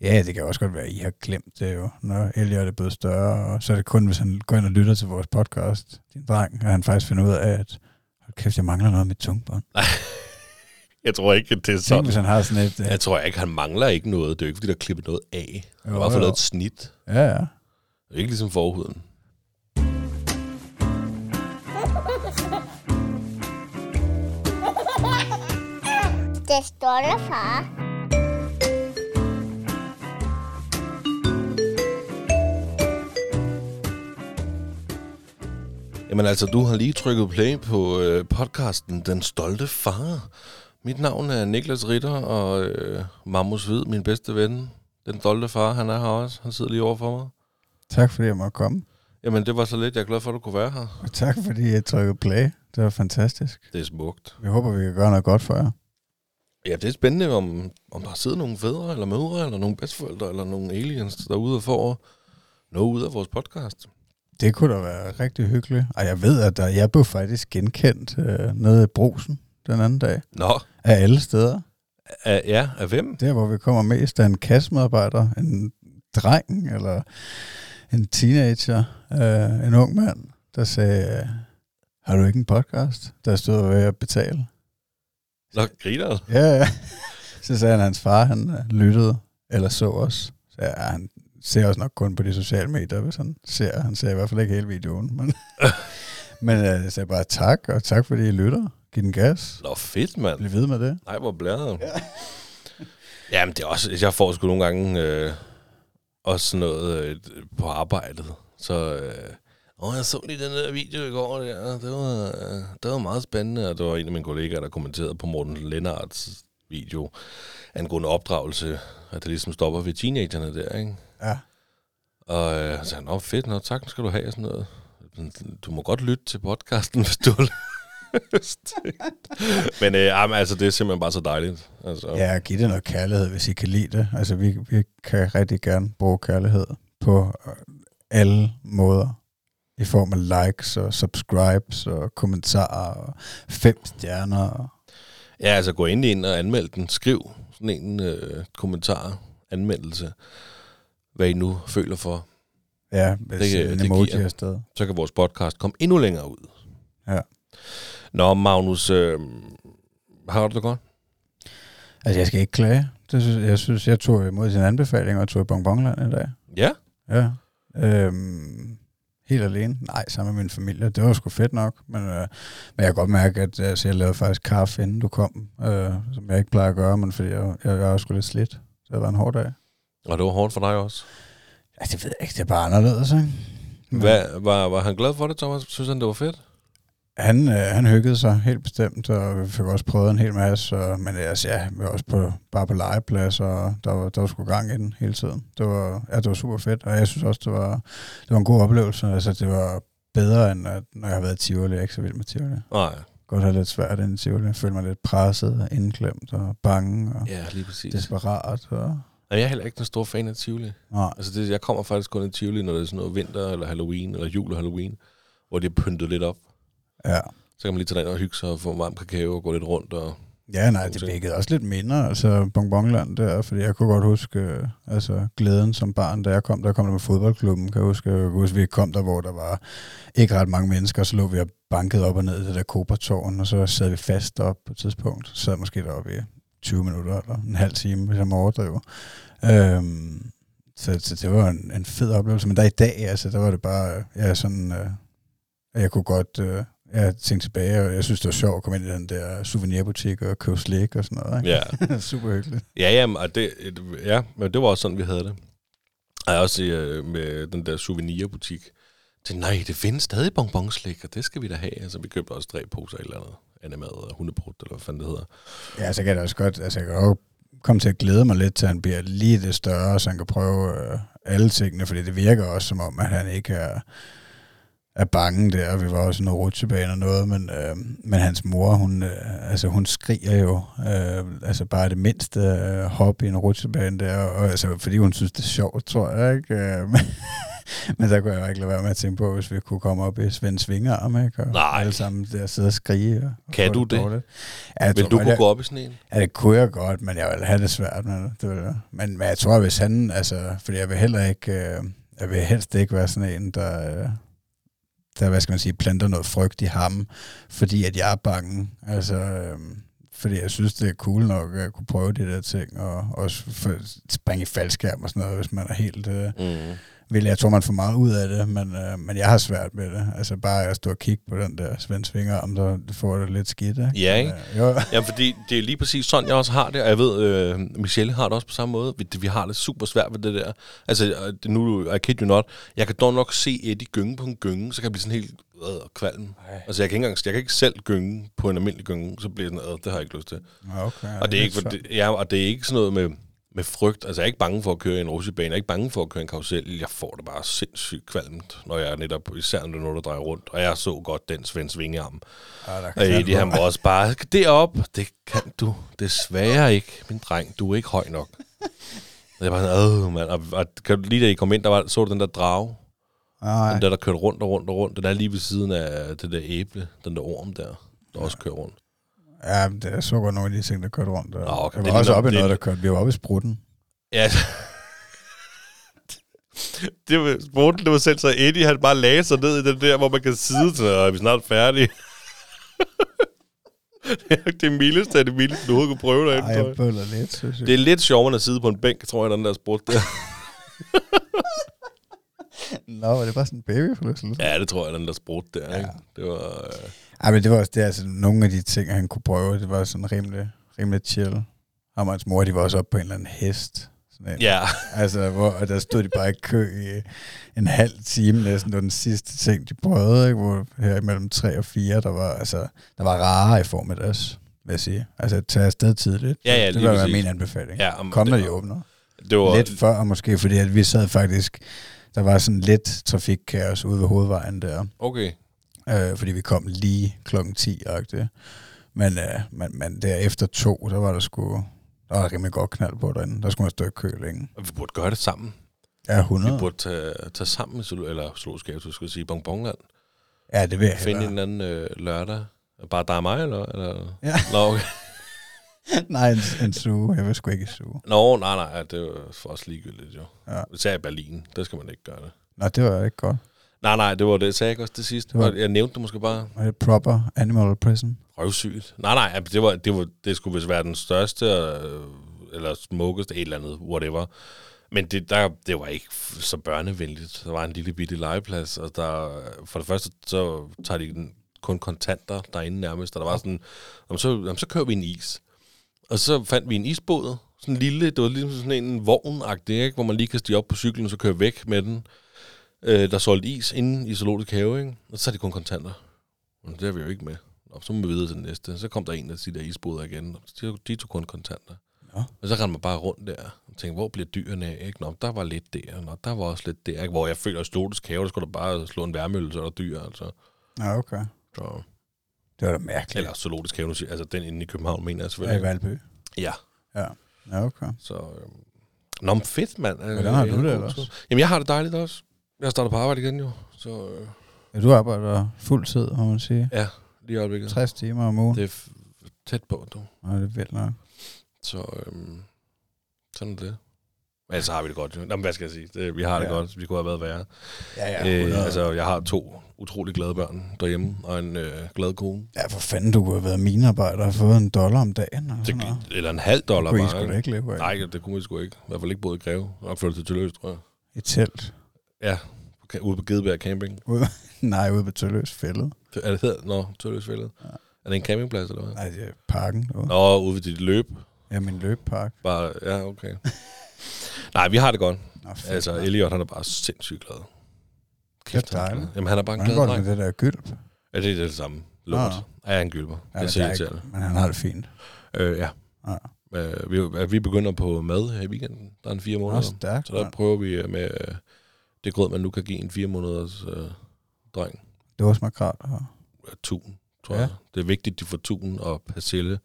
Ja, det kan også godt være, at I har glemt det jo, når Elliot er blevet større, og så er det kun, hvis han går ind og lytter til vores podcast, din dreng, og han faktisk finder ud af, at hold kæft, jeg mangler noget med tungbånd. Jeg tror ikke, at det er Tænk, sådan. hvis han har sådan et... øh, Jeg tror ikke, han mangler ikke noget. Det er jo ikke, fordi der er klippet noget af. Der Jo, er bare fået lavet et snit. Ja, ja. Det er ikke ligesom forhuden. Det står der, far. Jamen altså, du har lige trykket play på øh, podcasten Den Stolte Far. Mit navn er Niklas Ritter, og øh, Magnus Hvid, min bedste ven. Den Stolte Far, han er her også. Han sidder lige over for mig. Tak fordi jeg måtte komme. Jamen, det var så lidt. Jeg er glad for, at du kunne være her. Og tak fordi jeg trykkede play. Det var fantastisk. Det er smukt. Vi håber, vi kan gøre noget godt for jer. Ja, det er spændende, om, om der sidder nogle fædre, eller mødre, eller nogle bedsteforældre, eller nogle aliens derude og får noget ud af vores podcast. Det kunne da være rigtig hyggeligt. Og jeg ved, at der, jeg blev faktisk genkendt øh, nede i brusen den anden dag. Nå, Af alle steder. af, ja, af hvem? Der, hvor vi kommer mest, er en kassemedarbejder, en dreng eller en teenager, øh, en ung mand, der sagde, har du ikke en podcast? Der stod ved at betale. Nå, griner? Ja, ja. Så sagde han, at hans far han øh, lyttede, eller så os. Så ja, han ser også nok kun på de sociale medier, hvis han ser. Han ser i hvert fald ikke hele videoen. Men, men øh, jeg sagde bare tak, og tak fordi I lytter. Giv den gas. Nå, fedt, mand. Bliv ved med det. Nej, hvor blæret. Ja. Jamen, det er også... Jeg får sgu nogle gange øh, også sådan noget øh, på arbejdet. Så... Øh, Åh, jeg så lige den der video i går der. Det var, øh, det var meget spændende, og det var en af mine kollegaer, der kommenterede på Morten Lennarts video angående opdragelse, at det ligesom stopper ved teenagerne der, ikke? Ja. Og øh, så sagde han, fedt, nå, tak skal du have, og sådan noget. Du må godt lytte til podcasten, hvis du. Men øh, altså, det er simpelthen bare så dejligt. Altså, Ja, giv det noget kærlighed, hvis I kan lide det. Altså, vi, vi kan rigtig gerne bruge kærlighed på øh, alle måder. I form af likes og subscribes og kommentarer og fem stjerner. Og Ja, altså gå ind ind og anmeld den. Skriv sådan en øh, kommentar, anmeldelse, hvad I nu føler for. ja, hvis Det- det, en det emoji giver. afsted. Så kan vores podcast komme endnu længere ud. Ja. Nå, Magnus, øh, har du det godt? Altså, jeg skal ikke klage. Det synes, jeg synes, jeg tog imod sin anbefaling og tog i Bonbonland i dag. Ja. Ja. Øhm, helt alene? Nej, sammen med min familie. Det var sgu fedt nok. Men, øh, men jeg kan godt mærke, at altså, jeg lavede faktisk kaffe, inden du kom. Øh, som jeg ikke plejer at gøre, men fordi jeg, jeg, jeg var sgu lidt slidt. Så det var en hård dag. Og det var hårdt for dig også. Ja, det ved jeg ikke. Det er bare anderledes, ikke? Hvad, var, var han glad for det, Thomas? Synes han, det var fedt? Han, øh, han hyggede sig helt bestemt, og vi fik også prøvet en hel masse. Og, men altså, ja, vi var også på, bare på legeplads, og der var, der var sgu gang i den hele tiden. Det var, ja, det var super fedt, og jeg synes også, det var, det var en god oplevelse. Altså, det var bedre, end at, når jeg har været i Tivoli. Jeg er ikke så vild med Tivoli. Nej. Godt have lidt svært ind i Tivoli. Jeg føler mig lidt presset og indklemt og bange og Ja, lige præcis. desperat. Og, jeg er heller ikke den store fan af Tivoli. nej, Altså, det, jeg kommer faktisk kun i Tivoli, når det er sådan noget vinter, eller Halloween, eller jul og Halloween, hvor det er pyntet lidt op. ja. Så kan man lige tage ind og hygge sig og få en varm kakao og gå lidt rundt. Og... Ja, nej, det vækkede også lidt minder, altså Bonbonland der, fordi jeg kunne godt huske øh, altså, glæden som barn, da jeg kom, der kom der med fodboldklubben, kan jeg huske, jeg huske, vi kom der, hvor der var ikke ret mange mennesker, så lå vi og bankede op og ned i det der Kobertårn, og så sad vi fast op på et tidspunkt, så sad måske deroppe i 20 minutter eller en halv time, hvis jeg må overdrive. Øhm, så, så det var en, en fed oplevelse, men der i dag, altså, der var det bare, øh, ja, sådan, øh, jeg kunne godt, øh, jeg tænkte tilbage, og jeg synes, det var sjovt at komme ind i den der souvenirbutik og købe slik og sådan noget. Ikke? Ja, Super hyggeligt. ja, ja, og det, ja, men det var også sådan, vi havde det. Og jeg også øh, med den der souvenirbutik. Så nej, det findes stadig bonbonslik, og det skal vi da have. Altså, vi købte også tre poser eller andet animad og hundebrud, eller hvad fanden det hedder. Ja, så kan det også godt, altså jeg kan jo komme til at glæde mig lidt til, at han bliver lige det større, så han kan prøve øh, alle tingene, fordi det virker også som om, at han ikke er, er bange der. Vi var også noget rutsjebane og noget, men, øh, men hans mor, hun, øh, altså, hun skriger jo øh, altså bare det mindste øh, hop i en rutsjebane der, og, altså, fordi hun synes, det er sjovt, tror jeg. Ikke? Øh, men, Men der kunne jeg jo ikke lade være med at tænke på, hvis vi kunne komme op i Svend Svingerarm, ikke? Og Nej. Alle sammen der sidde og skrige. Og Kan du det? dårligt. Ja, jeg Vil tror, du kunne jeg, gå op i sådan en? Ja, det kunne jeg godt, men jeg ville have det svært med det. det ville jeg. men, men jeg tror, hvis han, altså, fordi jeg vil heller ikke, øh, jeg vil helst ikke være sådan en, der, øh, der, hvad skal man sige, planter noget frygt i ham, fordi at jeg er bange. Altså, øh, fordi jeg synes, det er cool nok at kunne prøve de der ting, og også springe i faldskærm og sådan noget, hvis man er helt... Øh, Mm vil jeg tror, man får meget ud af det, men, øh, men jeg har svært med det. Altså bare at stå og kigge på den der Svend Svinger, om så får det lidt skidt, ikke? Ja, ikke? Men, øh, jo. Ja, fordi det er lige præcis sådan, jeg også har det, og jeg ved, øh, Michelle har det også på samme måde. Vi, vi har det super svært ved det der. Altså, øh, det, nu, I kid you not, jeg kan dog nok se Eddie gynge på en gynge, så kan jeg blive sådan helt øh, og kvalm. Ej. Altså, jeg kan, ikke engang, jeg kan ikke selv gynge på en almindelig gynge, så bliver jeg sådan, øh, det har jeg ikke lyst til. Okay, og, det er ikke, for, det, ja, og det er ikke sådan noget med, med frygt. Altså, jeg er ikke bange for at køre i en rutsjebane. Jeg er ikke bange for at køre en karusel. Jeg får det bare sindssygt kvalmt, når jeg er netop, især når det er noget, der drejer rundt. Og jeg så godt den Svend Svingearm. Ja, der Og kan Eddie, han var også bare, derop, det kan du desværre ikke, min dreng, du er ikke høj nok. Og jeg var sådan, åh, mand. Og, og kan du, lige da I kom ind, der var, så du den der drage, Nej, den der, der kørte rundt og rundt og rundt, den er lige ved siden af det der æble, den der orm der, der også kører rundt. Ja, det, jeg så godt nogle af de ting, der kørte rundt. Der. Nå, okay, jeg det var også oppe i noget, der kørte. Vi var oppe i sprutten. Ja, det var, sporten, det var selv så Eddie, han bare lagde sig ned i den der, hvor man kan sidde til, og er vi snart færdige. det er det mildeste af det mildeste, du overhovedet kunne prøve derinde, Ej, jeg bøller lidt, synes jeg. Det er lidt sjovere end at sidde på en bænk, tror jeg, den der sport der. Nå, var det bare sådan en babyforlystelse? Ja, det tror jeg, den der sport der, Ja. ikke? Det var... Øh, Ej, men det var også det, altså nogle af de ting, han kunne prøve, det var sådan rimelig, rimelig chill. Ham og hans mor, de var også oppe på en eller anden hest. Sådan en. ja, Altså, hvor, og der stod de bare i kø i en halv time næsten. Det var den sidste ting, de prøvede, ikke? Hvor her imellem 3 og 4, der var, altså, der var rare i form af das, vil jeg sige. Altså, tage afsted tidligt. Ja, ja, det var min anbefaling. Ja, om- Kom, når de åbner. det var... Lidt før måske, fordi at vi sad faktisk, der var sådan lidt trafikkaos ude ved hovedvejen der, Okay. Øh, fordi vi kom lige klokken 10 -agtigt. Men, øh, men, men der efter to, der var der sgu, der var rimelig godt knald på derinde. Der skulle man stå i kø længe. Og vi burde gøre det sammen. Ja, 100. Vi burde tage, tage sammen, eller zoologisk så skulle sige, Bonbonland. Ja, det vil jeg Finde en eller anden øh, lørdag. Bare dig og mig, eller? eller? Ja. Nå, okay. Nej, en, en suge. Jeg vil sgu ikke suge. Nå, nej, nej, det var for os ligegyldigt, jo. Ja. Især i Berlin, der skal man ikke gøre det. Nå, det var ikke godt. Nej, nej, det var det, sagde jeg ikke også det sidste. Det Jeg nævnte det måske bare proper animal prison? røvsygt. Nej, nej, det, var, det, var, det skulle vist være den største, øh, eller smukkeste, et eller andet, whatever. Men det, der, det var ikke så børnevenligt. Der var en lille bitte legeplads, og der, for det første, så tager de kun kontanter derinde nærmest, og der var sådan, jamen, så, jamen, så kører vi en is. Og så fandt vi en isbåd, sådan en lille, det var ligesom sådan en vogn ikke? hvor man lige kan stige op på cyklen, og så køre væk med den. Øh, der solgte is inde i zoologisk have, ikke? og så tager de kun kontanter. Men det er vi jo ikke med. Og så må vi videre til den næste. Så kom der en af de der isboder igen, og de, de tog kun kontanter. Nå. Og så rendte man bare rundt der og tænkte, hvor bliver dyrene af? Ikke? Nå, der var lidt der, Nå, der var også lidt der. Ikke? Hvor jeg føler, at zoologisk have, der skulle der bare slå en værmølle, så er der dyr, altså. Ja, okay. Så, Det var da mærkeligt. eller zoologisk have, altså den inde i København, mener jeg Ja, i selvfølgelig. Valby. Ja. Ja. Ja, okay. Så, øhm. Nå, men fedt, mand. Øh, Hvordan har du det ellers? Jamen, jeg har det dejligt også. Jeg starter på arbejde igen, jo. Så, øh, Ja, du arbejder fuld tid, må man sige. ja, lige i øjeblikket. 60 timer om ugen. Det er f- tæt på, du. Ja, det er vildt nok. Så øhm, sådan er det. Men så har vi det godt, jo. Nå, men hvad skal jeg sige? Det, vi har det Ja. godt. Vi kunne have været værre. Ja, Øh, altså, jeg har to utrolig glade børn derhjemme, og en øh, glad kone. Ja, for fanden, du kunne have været minearbejder og fået en dollar om dagen. Eller, Det, sådan noget. eller en halv dollar kunne I bare. sgu da ikke leve af. Nej, det kunne vi sgu ikke. I hvert fald ikke boet i Greve. Og flyttet til Tølløs, tror jeg. I telt. Ja, Ka- ude på Gedeberg Camping. Nej, ude på Tølløs fældet. Er det hedder? Nå, Tølløsfældet. Ja. Er det en campingplads, eller hvad? Nej, det er parken. Du. Nå, ude ved dit løb. Ja, min løbpark. Bare, ja, okay. Nej, vi har det godt. Nå, fedt, Altså. Elliot, han er bare sindssygt glad. Det Kæft, han er dejligt. Jamen, han er bare en Hvordan glad går det dreng. med det der gylp? Ja, det er det samme. Lort. Ah. Ja, en gylper. Ja, det er ikke- Men han har det fint. Øh, ja. Ja. Øh, vi, vi begynder på mad her i weekenden. Der er en fire måneder. stærkt. Så der prøver vi øh, med øh, det grød, man nu kan give en fire måneders øh, dreng. Det var smakrat. Og... Øh, tun, tror Ja. ja. jeg. Det er vigtigt, de får tun og persille,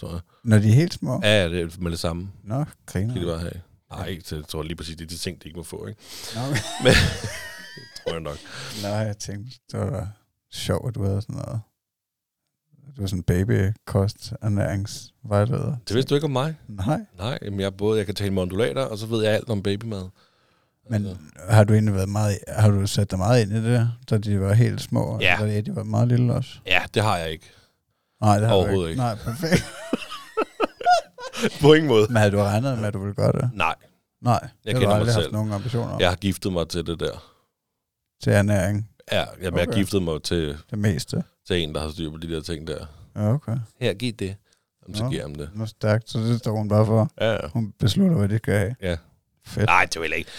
tror jeg. Når de er helt små? Ja, ja, det er med det samme. Nå, griner. Skal de bare have. Nej, så jeg tror lige præcis, det er de ting, de ikke må få, ikke? Nå, Men, tror jeg nok. nej, jeg tænkte, det var sjovt, at du havde sådan noget. Du var sådan babykost ernæringsvejleder. Det vidste du ikke om mig? Nej, Nej, men jeg, både, jeg kan tale med undulater, og så ved jeg alt om babymad. Men Altså, har du egentlig været meget, har du sat dig meget ind i det, da de var helt små? Ja. Eller da de var meget lille også? ja, det har jeg ikke. Nej, det har Overhovedet ikke. Nej, perfekt. På ingen måde. Men havde du regnet med, at du ville gøre det? Nej, Nej, Jeg det har du kender mig aldrig haft selv. nogen ambitioner om. jeg har giftet mig til det der. Til ernæring, Ja, jamen, okay. jeg har giftet mig til, det meste. til en, der har styr på de der ting der. Ja, okay. Her, giv det. Jamen, så Nå. giver jeg ham det. Er stærkt, så det står hun bare for. Ja, ja. Hun beslutter, hvad det skal have. Ja. Fedt. Nej, det vil jeg ikke.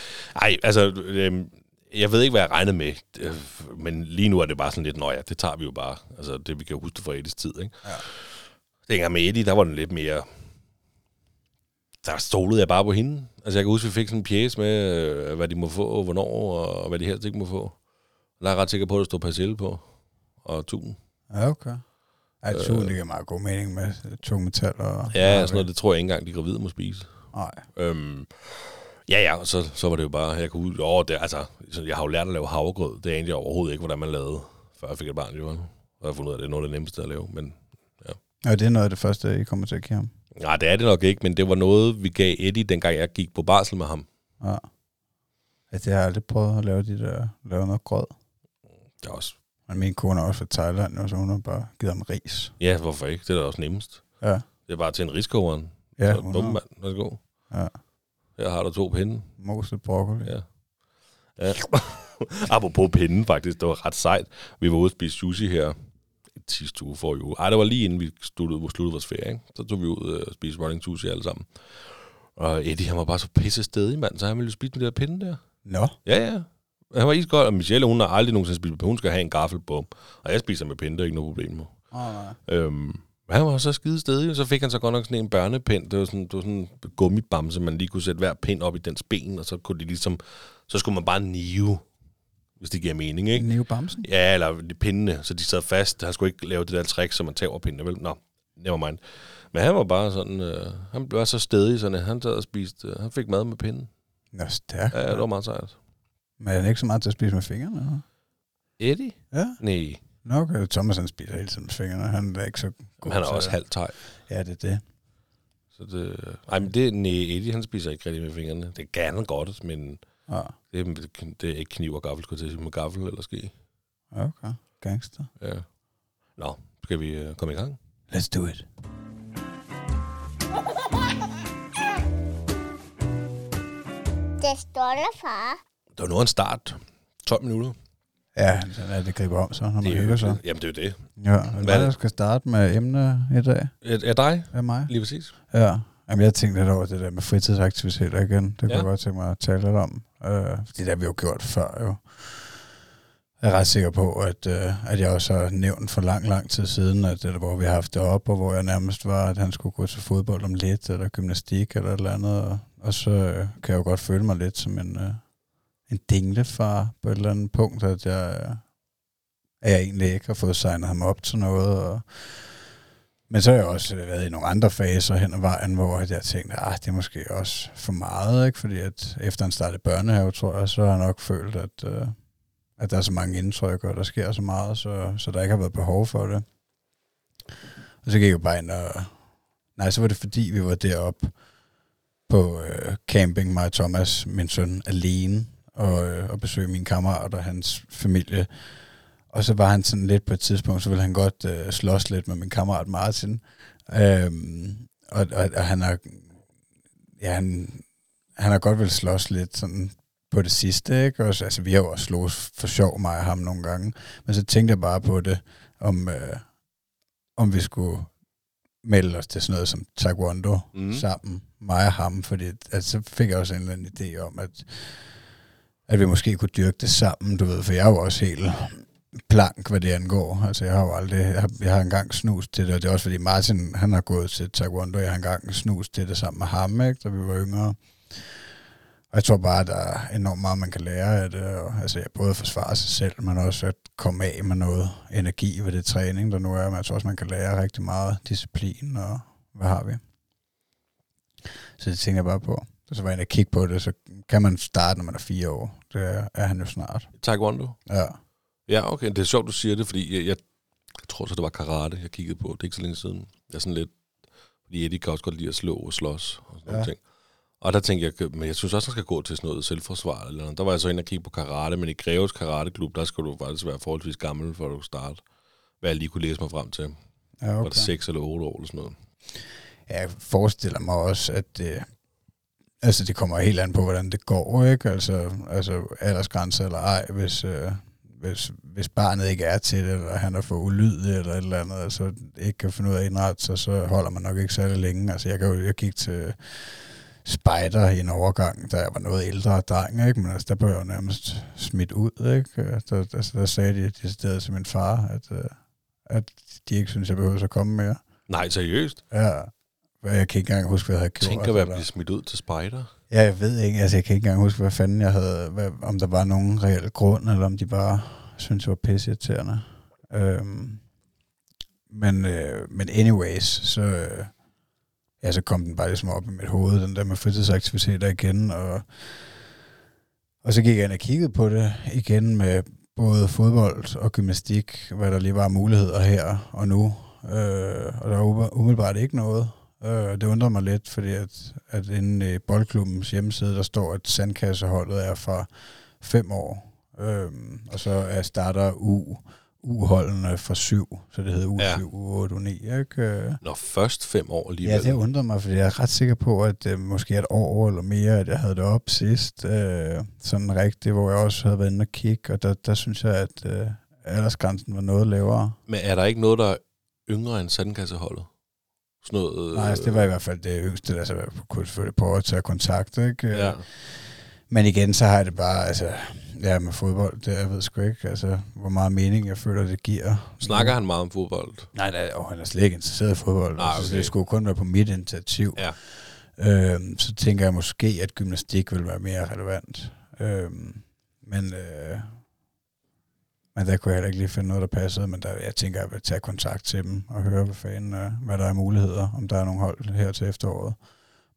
Nej, altså, øhm, jeg ved ikke, hvad jeg regnede med, øh, men lige nu er det bare sådan lidt, nå ja, det tager vi jo bare. Altså, det vi kan huske fra Edis tid, ikke? Ja. Dengang med Eddie, der var den lidt mere... Der stolede jeg bare på hende. Altså, jeg kan huske, vi fik sådan en pjæse med, øh, hvad de må få, og hvornår, og hvad de helst ikke må få. Der er jeg ret sikker på, at der står persille på, og tun. Ja, okay. Ej, det øh. det giver meget god mening med tung metal og... Ja, sådan noget, det tror jeg ikke engang, de gravide må spise. Nej. Øhm, ja, ja, og så, så var det jo bare, jeg kunne ud, åh, det, altså, så jeg har jo lært at lave havregrød, det er egentlig overhovedet ikke, hvordan man lavede, før jeg fik et barn, jo. Og jeg har fundet ud af, at det er noget af det nemmeste at lave, men Ja, det er noget af det første, I kommer til at give ham. nej, det er det nok ikke, men det var noget, vi gav Eddie, dengang jeg gik på barsel med ham. Ja. Ja, det har jeg aldrig prøvet at lave de der, lave noget grød. Det er også, Men min kone er også fra Thailand, og så hun har bare givet ham ris. ja, hvorfor ikke? Det er da også nemmest. Ja, Det er bare til en riskogeren. ja så, bum, mand, værsgo. ja, Her har du to pinde. moset broccoli. Ja. Ja. Apropos pinden, faktisk, det var ret sejt. Vi var ude at spise sushi her sidste uge for uge. Ej, det var lige inden vi sluttede, sluttede vores ferie. Ikke? Så tog vi ud øh, og spiste running sushi alle sammen. Og Eddie, han var bare så pisse stedig, mand, så han ville spise den der pinde der. Nå, Ja, ja. Han var iskold, og Michelle, hun har aldrig nogensinde spist med. Hun skal have en gaffel på. Og jeg spiser med pinde, det er ikke noget problem med. oh, nej. Øhm, han var så skide stedig, og så fik han så godt nok sådan en børnepind. Det var sådan, det var sådan en gummibamse, man lige kunne sætte hver pind op i dens ben, og så kunne de ligesom, så skulle man bare nive, hvis det giver mening, ikke? Neo Bamsen? Ja, eller de pindene, så de sad fast. Han skulle ikke lave det der trick, som man tager pindene, vel? Nå, never mind. Men han var bare sådan, øh, han var så stedig, sådan, at han sad og spiste, øh, han fik mad med pinden. Nå, stærkt. Ja, det var meget sejt. Men er han ikke så meget til at spise med fingrene? Eller? Eddie? Ja. Nej, Nå, okay. Thomas han spiser hele tiden med fingrene. Han er ikke så god han er også det. halvt teg. Ja, det er det. Så det, ej, men det, nej, Eddie, han spiser ikke rigtig med fingrene. Det kan han godt, men Ja, det, er- det er ikke kniv og gaffel, skulle jeg til at sige, med gaffel eller ske. okay. Gangster. Ja. Nå, skal vi øh, komme i gang? Let's do it. Det står der, far. Det var nu en start. 12 minutter. Ja, sådan er det griber om så, når man Det er hygger sig. jamen, det er jo det. Ja, Hvad hvad er der det? skal starte med emne i dag Er, er dig? af mig? Lige præcis. Ja, Jamen, jeg tænkte lidt over det der med fritidsaktiviteter igen. Det kunne Ja. jeg godt tænke mig at tale lidt om. Øh, det har vi jo gjort før jo. Jeg er ret sikker på, at, øh, at jeg også har nævnt for lang, lang tid siden, at det, hvor vi har haft det op, og hvor jeg nærmest var, at han skulle gå til fodbold om lidt, eller gymnastik, eller et eller andet. Og, og så øh, kan jeg jo godt føle mig lidt som en, øh, en dinglefar på et eller andet punkt, at jeg, at jeg egentlig ikke har fået signet ham op til noget, og men så har jeg også været i nogle andre faser hen ad vejen, hvor jeg tænkte, at det er måske også for meget, ikke? fordi at efter han startede børnehave, tror jeg, så har jeg nok følt, at, øh, at der er så mange indtryk, og der sker så meget, så, så der ikke har været behov for det. Og så gik jeg bare ind og... Nej, så var det fordi, vi var deroppe på øh, camping, mig og Thomas, min søn, alene, og, øh, og besøge min kammerat og hans familie. Og så var han sådan lidt på et tidspunkt, så ville han godt øh, slås lidt med min kammerat Martin. Øhm, og, og, og han har, ja, han, han har godt vel slås lidt sådan på det sidste, ikke? Og, så- altså, vi har jo også slået for sjov, mig og ham nogle gange. Men så tænkte jeg bare på det, om, øh, om vi skulle melde os til sådan noget som taekwondo mm. sammen, mig og ham, fordi at, så fik jeg også en eller anden idé om, at, at vi måske kunne dyrke det sammen, du ved, for jeg er jo også helt plank, hvad det angår. Altså, jeg har jo aldrig, jeg har, jeg har engang snus til det, og det er også fordi Martin, han har gået til taekwondo, jeg har engang snus til det sammen med ham, ikke, da vi var yngre. Og jeg tror bare, at der er enormt meget, man kan lære af det, og, altså, jeg både forsvare sig selv, men også at komme af med noget energi ved det træning, der nu er, men jeg tror også, man kan lære rigtig meget disciplin, og hvad har vi? Så det tænker jeg bare på så var jeg inde og kigge på det, så kan man starte, når man er fire år. Det er, er han jo snart. Taekwondo? Ja. Ja, okay. Det er sjovt, du siger det, fordi jeg, jeg, jeg tror så, det var karate, jeg kiggede på. Det er ikke så længe siden. Jeg er sådan lidt... Fordi Eddie kan også godt lide at slå og slås og sådan ja. Ja. ting. Og der tænkte jeg, men jeg synes også, han skal gå til sådan noget selvforsvar. Eller noget. Der var jeg så inde og kigge på karate, men i Greves karateklub, der skal du faktisk være forholdsvis gammel, for at du starte. Hvad jeg lige kunne læse mig frem til. ja Okay. Var det 6 eller 8 år eller sådan noget? Jeg forestiller mig også, at det, altså det kommer helt an på, hvordan det går, ikke? Altså, altså aldersgrænse eller ej, hvis, øh, hvis, hvis barnet ikke er til det, eller han er for ulydig eller et eller andet, altså ikke kan finde ud af at indrette sig, så holder man nok ikke særlig længe. Altså jeg, kan jo, jeg gik til spejder i en overgang, da jeg var noget ældre dreng, ikke? men altså, der blev jeg jo nærmest smidt ud. Ikke? Der, der, der sagde de, de steder til min far, at, øh, at de ikke synes jeg behøvede at komme mere. Nej, seriøst. Ja, hvad jeg kan ikke engang huske, hvad jeg havde gjort. Tænk at være eller- blive smidt ud til spejder. Ja, jeg ved ikke, altså jeg kan ikke engang huske, hvad fanden jeg havde, hvad, om der var nogen reel grund, eller om de bare syntes, det var pisseirriterende. Øhm, men, øh, men anyways, så, øh, ja, så kom den bare ligesom op i mit hoved, den der med fritidsaktiviteter igen, og, og så gik jeg ind og kiggede på det igen med både fodbold og gymnastik, hvad der lige var muligheder her og nu, øh, og der var umiddelbart ikke noget. Øh, det undrer mig lidt, fordi at, at inde i boldklubbens hjemmeside, der står, at sandkasseholdet er fra fem år. Øhm, og så er starter U, U-holdene fra syv, så det hedder U7, Ja. U8, U9, ikke? Øh, Når først fem år alligevel. Ja, det undrer mig, fordi jeg er ret sikker på, at øh, måske et år eller mere, at jeg havde det op sidst, øh, sådan rigtigt, hvor jeg også havde været inde og kigge, og der, der synes jeg, at øh, aldersgrænsen var noget lavere. Men er der ikke noget, der er yngre end sandkasseholdet? Sådan noget... Nej, altså, det var i hvert fald det yngste, der så kunne selvfølgelig prøve at tage kontakt, ikke? Øh, Ja. Men igen, så har jeg det bare, altså, ja, med fodbold, det jeg ved sgu ikke, altså, hvor meget mening jeg føler, det giver. Snakker han meget om fodbold? Nej, nej, oh, han er slet ikke interesseret i fodbold. Nej, altså, okay. det skulle kun være på mit initiativ. Ja. Øhm, så tænker jeg måske, at gymnastik vil være mere relevant. Øhm, men, øh, men der kunne jeg heller ikke lige finde noget, der passede. Men der, jeg tænker, at jeg vil tage kontakt til dem og høre, hvad, fanden, øh, hvad der er muligheder. Om der er nogle hold her til efteråret,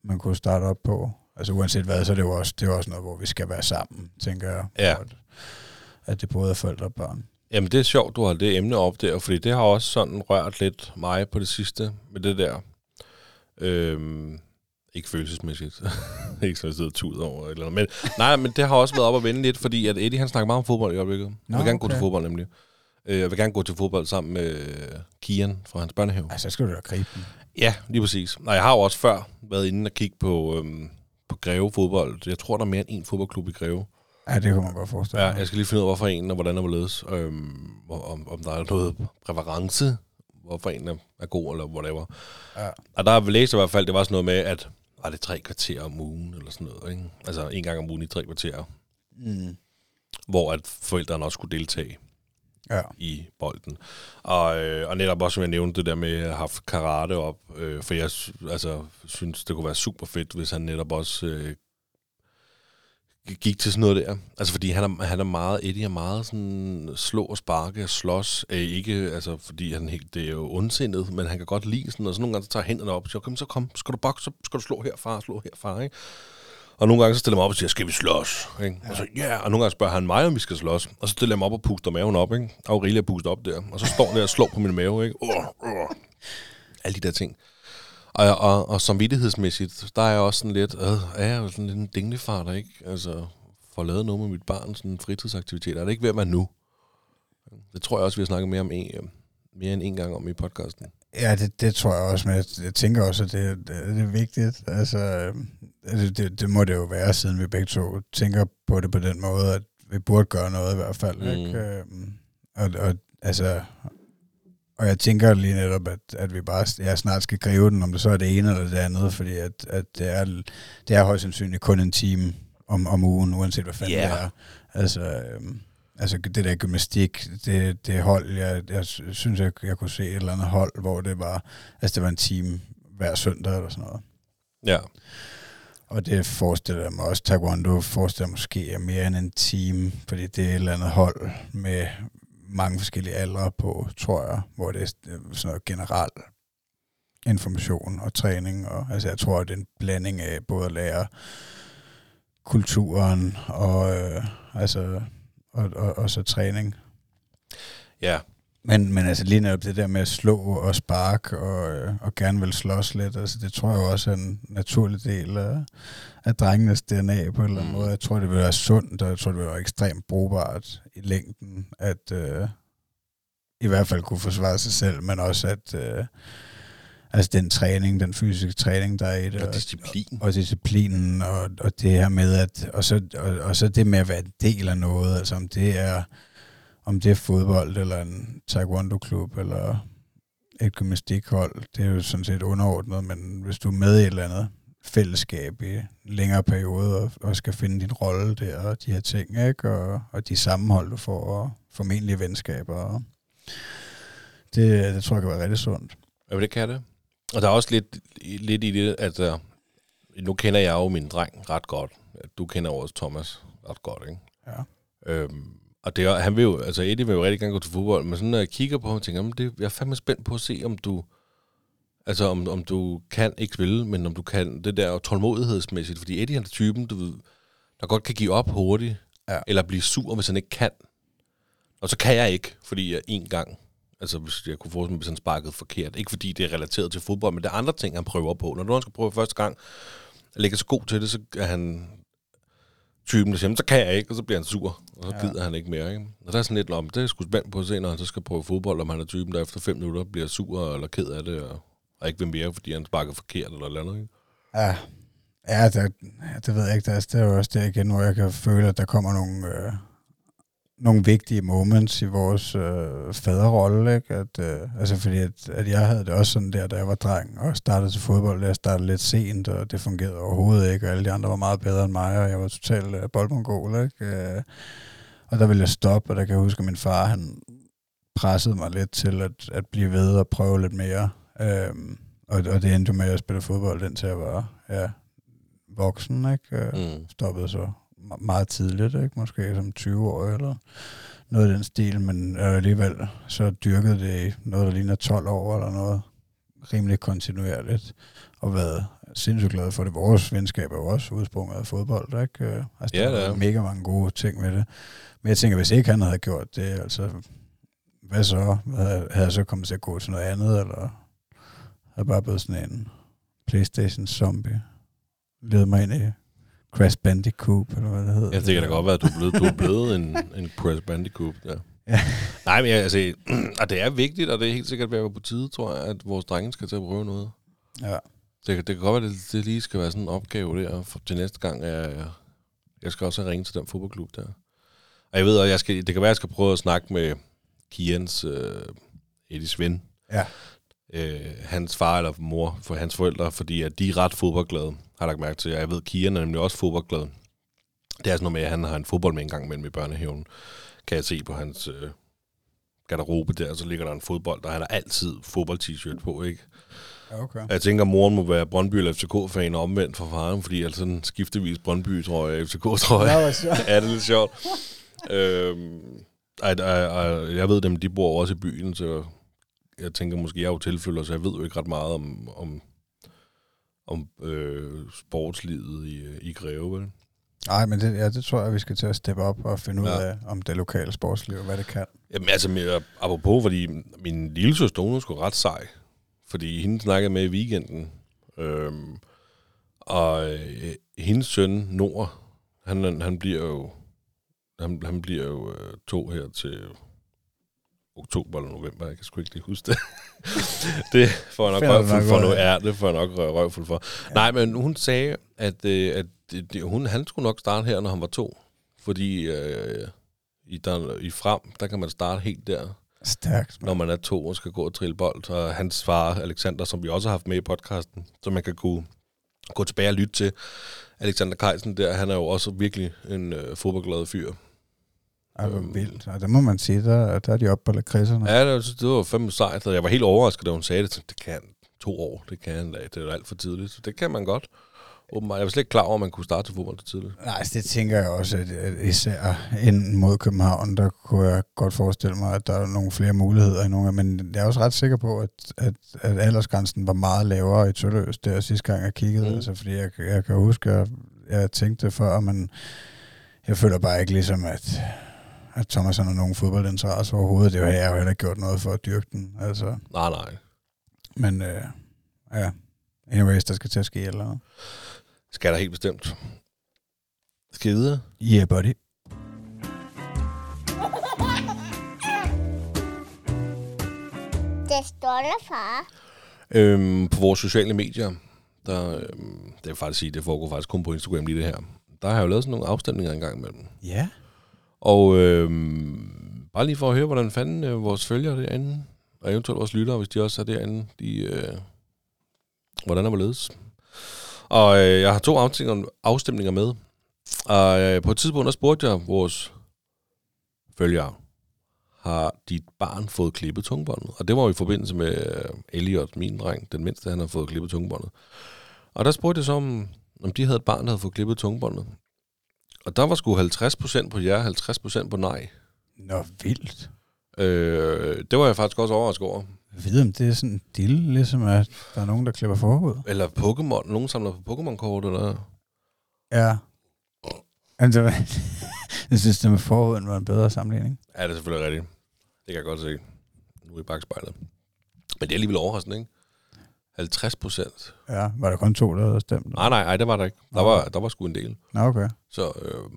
man kunne starte op på. Altså uanset hvad, så er det jo også, det er også noget, hvor vi skal være sammen, tænker jeg. Ja. At, at det både er forældre og børn. Jamen, det er sjovt, du har det emne op der, fordi det har også sådan rørt lidt mig på det sidste med det der. Øhm, ikke følelsesmæssigt. ikke så jeg sidder tud over eller noget. Men, nej, men det har også været op at vende lidt, fordi at Eddie han snakker meget om fodbold i øjeblikket. Jeg Nå, vil gerne gå okay. til fodbold nemlig. Øh, Jeg vil gerne gå til fodbold sammen med øh, Kian fra hans børnehave. Altså, så skal du da gribe den. Ja, lige præcis. Nej, jeg har jo også før været inde og kigge på, øhm, på Greve fodbold. Jeg tror, der er mere end en fodboldklub i Greve. Ja, det kunne man godt forestille Ja, jeg skal lige finde ud af, hvorfor en og hvordan der var ledes. Øhm, om, om der er noget præference, hvorfor en er, er god, eller whatever. Ja. Og der har vi læst i hvert fald, det var sådan noget med, at var det tre kvarter om ugen, eller sådan noget, ikke? Altså en gang om ugen i tre kvarter, Mm. hvor at forældrene også skulle deltage Ja. i bolden. Og, øh, og netop også, som jeg nævnte, det der med at have haft karate op, øh, for jeg altså, synes, det kunne være super fedt, hvis han netop også øh, gik til sådan noget der. Altså, fordi han er, han er meget, Eddie er meget sådan slå og sparke og slås. Øh, ikke, altså, fordi han helt, det er jo ondsindet, men han kan godt lide sådan, og så nogle gange så tager hænderne op og siger, kom, så kom, skal du bokse, så skal du slå herfra, slå herfra, ikke? Og nogle gange så stiller jeg mig op og siger, skal vi slås? Ikke? Ja. Og så, ja, og nogle gange spørger han mig, om vi skal slås. Og så stiller jeg mig op og puster maven op, ikke? Aurelia puster op der. Og så står han der og slår på min mave, ikke? Uh, uh. Alle de der ting. Og, og, og samvittighedsmæssigt, der er jeg også sådan lidt, øh, er jeg jo sådan lidt en dinglefar, der ikke altså, får lavet noget med mit barn, sådan en fritidsaktivitet. Er det ikke ved at være nu? Det tror jeg også, vi har snakket mere, om en, øh, mere end en gang om i podcasten. Ja, det, det tror jeg også, men jeg, jeg tænker også, at det, det, det er vigtigt. Altså, øh, det, det, det må det jo være, siden vi begge to tænker på det på den måde, at vi burde gøre noget i hvert fald. Mm. Mm. Ikke? Øhm, Og, og, altså, og jeg tænker lige netop, at, at vi bare ja, snart skal gribe den, om det så er det ene eller det andet, fordi at, at det, er, det er højst sandsynligt kun en time om, om ugen, uanset hvad fanden Ja. det er. Altså, øhm, altså det der gymnastik, det, det hold, jeg, jeg synes, jeg, jeg kunne se et eller andet hold, hvor det var, altså det var en time hver søndag eller sådan noget. Ja. Og det forestiller jeg mig også, Taekwondo forestiller jeg måske er mere end en team, fordi det er et eller andet hold med mange forskellige aldre på, tror jeg, hvor det er øh, sådan noget generelt information og træning. Og, altså jeg tror, at det er en blanding af både at lære kulturen og, øh, altså, og, og, og så træning. Ja, men, men altså lige netop det der med at slå og spark og, øh, og gerne vil slås lidt, altså det tror jeg også er en naturlig del af, af drengenes DNA på en eller anden Mm. måde. Jeg tror, det vil være sundt, og jeg tror, det vil være ekstremt brugbart i længden, at øh, i hvert fald kunne forsvare sig selv, men også at øh, altså den træning, den fysiske træning, der er i det, og disciplin. og disciplinen, og, og det her med, at, og så, og, og så det med at være en del af noget, altså om det er, om det er fodbold, eller en taekwondo-klub, eller et gymnastikhold, det er jo sådan set underordnet, men hvis du er med i et eller andet fællesskab i en længere periode, og, og skal finde din rolle der, og de her ting, ikke? Og, og de sammenhold, du får, og formentlig venskaber, og det, det tror jeg kan være rigtig sundt. Ja, det kan det. Og der er også lidt, lidt i det, at uh, nu kender jeg jo min dreng ret godt. Du kender også Thomas ret godt, ikke? Ja. Øhm, og det er, han vil jo, altså Eddie vil jo rigtig gerne gå til fodbold, men sådan når jeg kigger på ham, tænker jeg, det, jeg er fandme spændt på at se, om du, altså om, om du kan ikke spille, men om du kan det der tålmodighedsmæssigt, fordi Eddie han er typen, du ved, der godt kan give op hurtigt, Ja. eller blive sur, hvis han ikke kan. Og så kan jeg ikke, fordi jeg en gang, altså hvis jeg kunne forestille mig, hvis han sparkede forkert, ikke fordi det er relateret til fodbold, men det er andre ting, han prøver på. Når du skal prøve første gang, og lægger så god til det, så er han typen, der siger, "Men så kan jeg ikke, og så bliver han sur, og så Ja. gider han ikke mere. Ikke? Og der er sådan lidt om, det er sgu spændt på at se, når han så skal prøve fodbold, om han er typen, der efter fem minutter bliver sur eller ked af det, og, og ikke vil mere, fordi han sparker forkert eller noget andet. Ikke? Ja, ja det, det ved jeg ikke. Det er, det er jo også der igen, hvor jeg kan føle, at der kommer nogle, øh, nogle vigtige moments i vores øh, faderrolle. Ikke? At, øh, altså fordi, at, at jeg havde det også sådan der, da jeg var dreng og startede til fodbold. Jeg startede lidt sent, og det fungerede overhovedet ikke, og alle de andre var meget bedre end mig, og jeg var totalt øh, boldmongol. Ikke? Øh, og der ville jeg stoppe, og der kan jeg huske, at min far, han pressede mig lidt til at, at blive ved og prøve lidt mere. Øhm, og, og det endte jo med, at jeg spillede fodbold, indtil jeg var ja, voksen, ikke? Øh, Mm. Stoppede så meget tidligt, ikke? Måske som 20 år eller noget af den stil, men øh, alligevel så dyrkede det i noget, der ligner 12 år eller noget rimelig kontinuerligt, og været sindssygt glad for det. Vores venskab er jo også udsprunget af fodbold, ikke? Øh, Altså, Ja, der er mega mange gode ting med det. Men jeg tænker, hvis ikke han havde gjort det, altså, hvad så? Havde havde jeg så kommet til at gå til noget andet, eller havde bare blevet sådan en Playstation zombie? Led mig ind i Crash Bandicoot, eller hvad det hedder. Ja, det kan da godt være, at du er blevet, du er blevet en, en Crash Bandicoot. Ja. Ja. Nej, men jeg, altså, og det er vigtigt, og det er helt sikkert ved at være på tide, tror jeg, at vores drenge skal til at prøve noget. Ja. Det, det kan godt være, at det, det lige skal være sådan en opgave der, for til næste gang, jeg, jeg skal også ringe til den fodboldklub der. Og jeg ved, at jeg skal, det kan være, at jeg skal prøve at snakke med Kians, øh, Edis ven, Ja. Øh, hans far eller mor, for hans forældre, fordi at de er ret fodboldglade, har jeg lagt mærke til. Jeg ved, Kian er nemlig også fodboldglad. Det er sådan noget med, at han har en fodbold med en gang mellem i børnehaven. Kan jeg se på hans øh, garderobe der, så ligger der en fodbold, og han har altid fodbold-t-shirt på, ikke? Okay. Jeg tænker, at moren må være Brøndby eller FCK-fan omvendt for faren, fordi altså sådan skiftevis Brøndby, tror jeg, FCK, tror jeg. sjovt. er det lidt sjovt. øhm, ej, ej, ej, jeg ved dem, de bor også i byen, så jeg tænker måske, jeg er jo tilfælder, så jeg ved jo ikke ret meget om, om, om øh, sportslivet i, i Greve, vel? Nej, men det, ja, det tror jeg, vi skal til at steppe op og finde ud Ja. af, om det lokale sportsliv, hvad det kan. Jamen altså, med, apropos, fordi min lille søster, hun er sgu ret sej. Fordi hende snakkede med i weekenden. Øhm, og øh, hendes søn, Nord, han, han bliver jo, han, han bliver jo øh, to her til oktober eller november, jeg kan sgu ikke lige huske det. det får jeg nok røvfuld for nu. Ja, det får jeg nok rø- røvfuld for. Ja. Nej, men hun sagde, at, øh, at det, hun, han skulle nok starte her, når han var to. Fordi øh, i, der, i frem, der kan man starte helt der, Stærkt. når man er to og skal gå og trille bold. Og hans far, Alexander, som vi også har haft med i podcasten, så man kan kunne gå tilbage og lytte til. Alexander Kajsen der, han er jo også virkelig en øh, fodboldglad fyr. Ej, hvor vildt. Og det må man sige, der, der er de oppe på lakridserne. Ja, det var, det var fandme sejt, og jeg var helt overrasket, da hun sagde det. Det kan to år, det kan han da. Det er alt for tidligt. Så det kan man godt. Åbenbart. Jeg var slet ikke klar over, at man kunne starte til fodbold så tidligt. Nej, altså, det tænker jeg også, at, at især ind mod København, der kunne jeg godt forestille mig, at der er nogle flere muligheder i nogle Men jeg er også ret sikker på, at, at, at aldersgrænsen var meget lavere i Tølløs, der sidste gang jeg kiggede. Mm. Altså, fordi jeg, jeg kan huske, at jeg, jeg tænkte før, men jeg føler bare ikke ligesom, at, at Thomas har nogen fodboldinteresse overhovedet. Det har jeg jo heller ikke gjort noget for at dyrke den. Altså, Nej, nej. men øh, ja, anyways, der skal til at ske eller andet. Skal der helt bestemt. Skal videre? Yeah, buddy. Det stolte far. Øhm, på vores sociale medier, der, øhm, det er faktisk sige, det foregår faktisk kun på Instagram lige det her. Der har jeg jo lavet sådan nogle afstemninger engang imellem. Ja. Og øh, bare lige for at høre, hvordan fanden øh, vores følgere derinde, og eventuelt vores lyttere, hvis de også er derinde, de, øh, hvordan er hvorledes. Og øh, jeg har to afstemninger, afstemninger med. Og øh, på et tidspunkt, der spurgte jeg vores følgere, har dit barn fået klippet tungbåndet? Og det var jo i forbindelse med øh, Elliot, min dreng, den mindste, han har fået klippet tungbåndet. Og der spurgte jeg så, om, om de havde et barn, der havde fået klippet tungbåndet. Og der var sgu 50% på ja, 50% på nej. Nå, vildt. Øh, det var jeg faktisk også overrasket over. Jeg ved, om det er sådan en dille, ligesom at der er nogen, der klipper forhud. Eller Pokémon. Nogen samler på Pokémon-kort, eller... Ja. Altså, jeg synes, det med forhuden var en bedre sammenligning. Ja, det er selvfølgelig rigtigt. Det kan jeg godt se. Nu i bagspejlet. Men det er alligevel overraskende, ikke? 50 procent. Ja, var der kun to, der havde stemt? Nej, nej, nej, det var der ikke. Der var, der var sgu en del. Nå, okay. Så øh,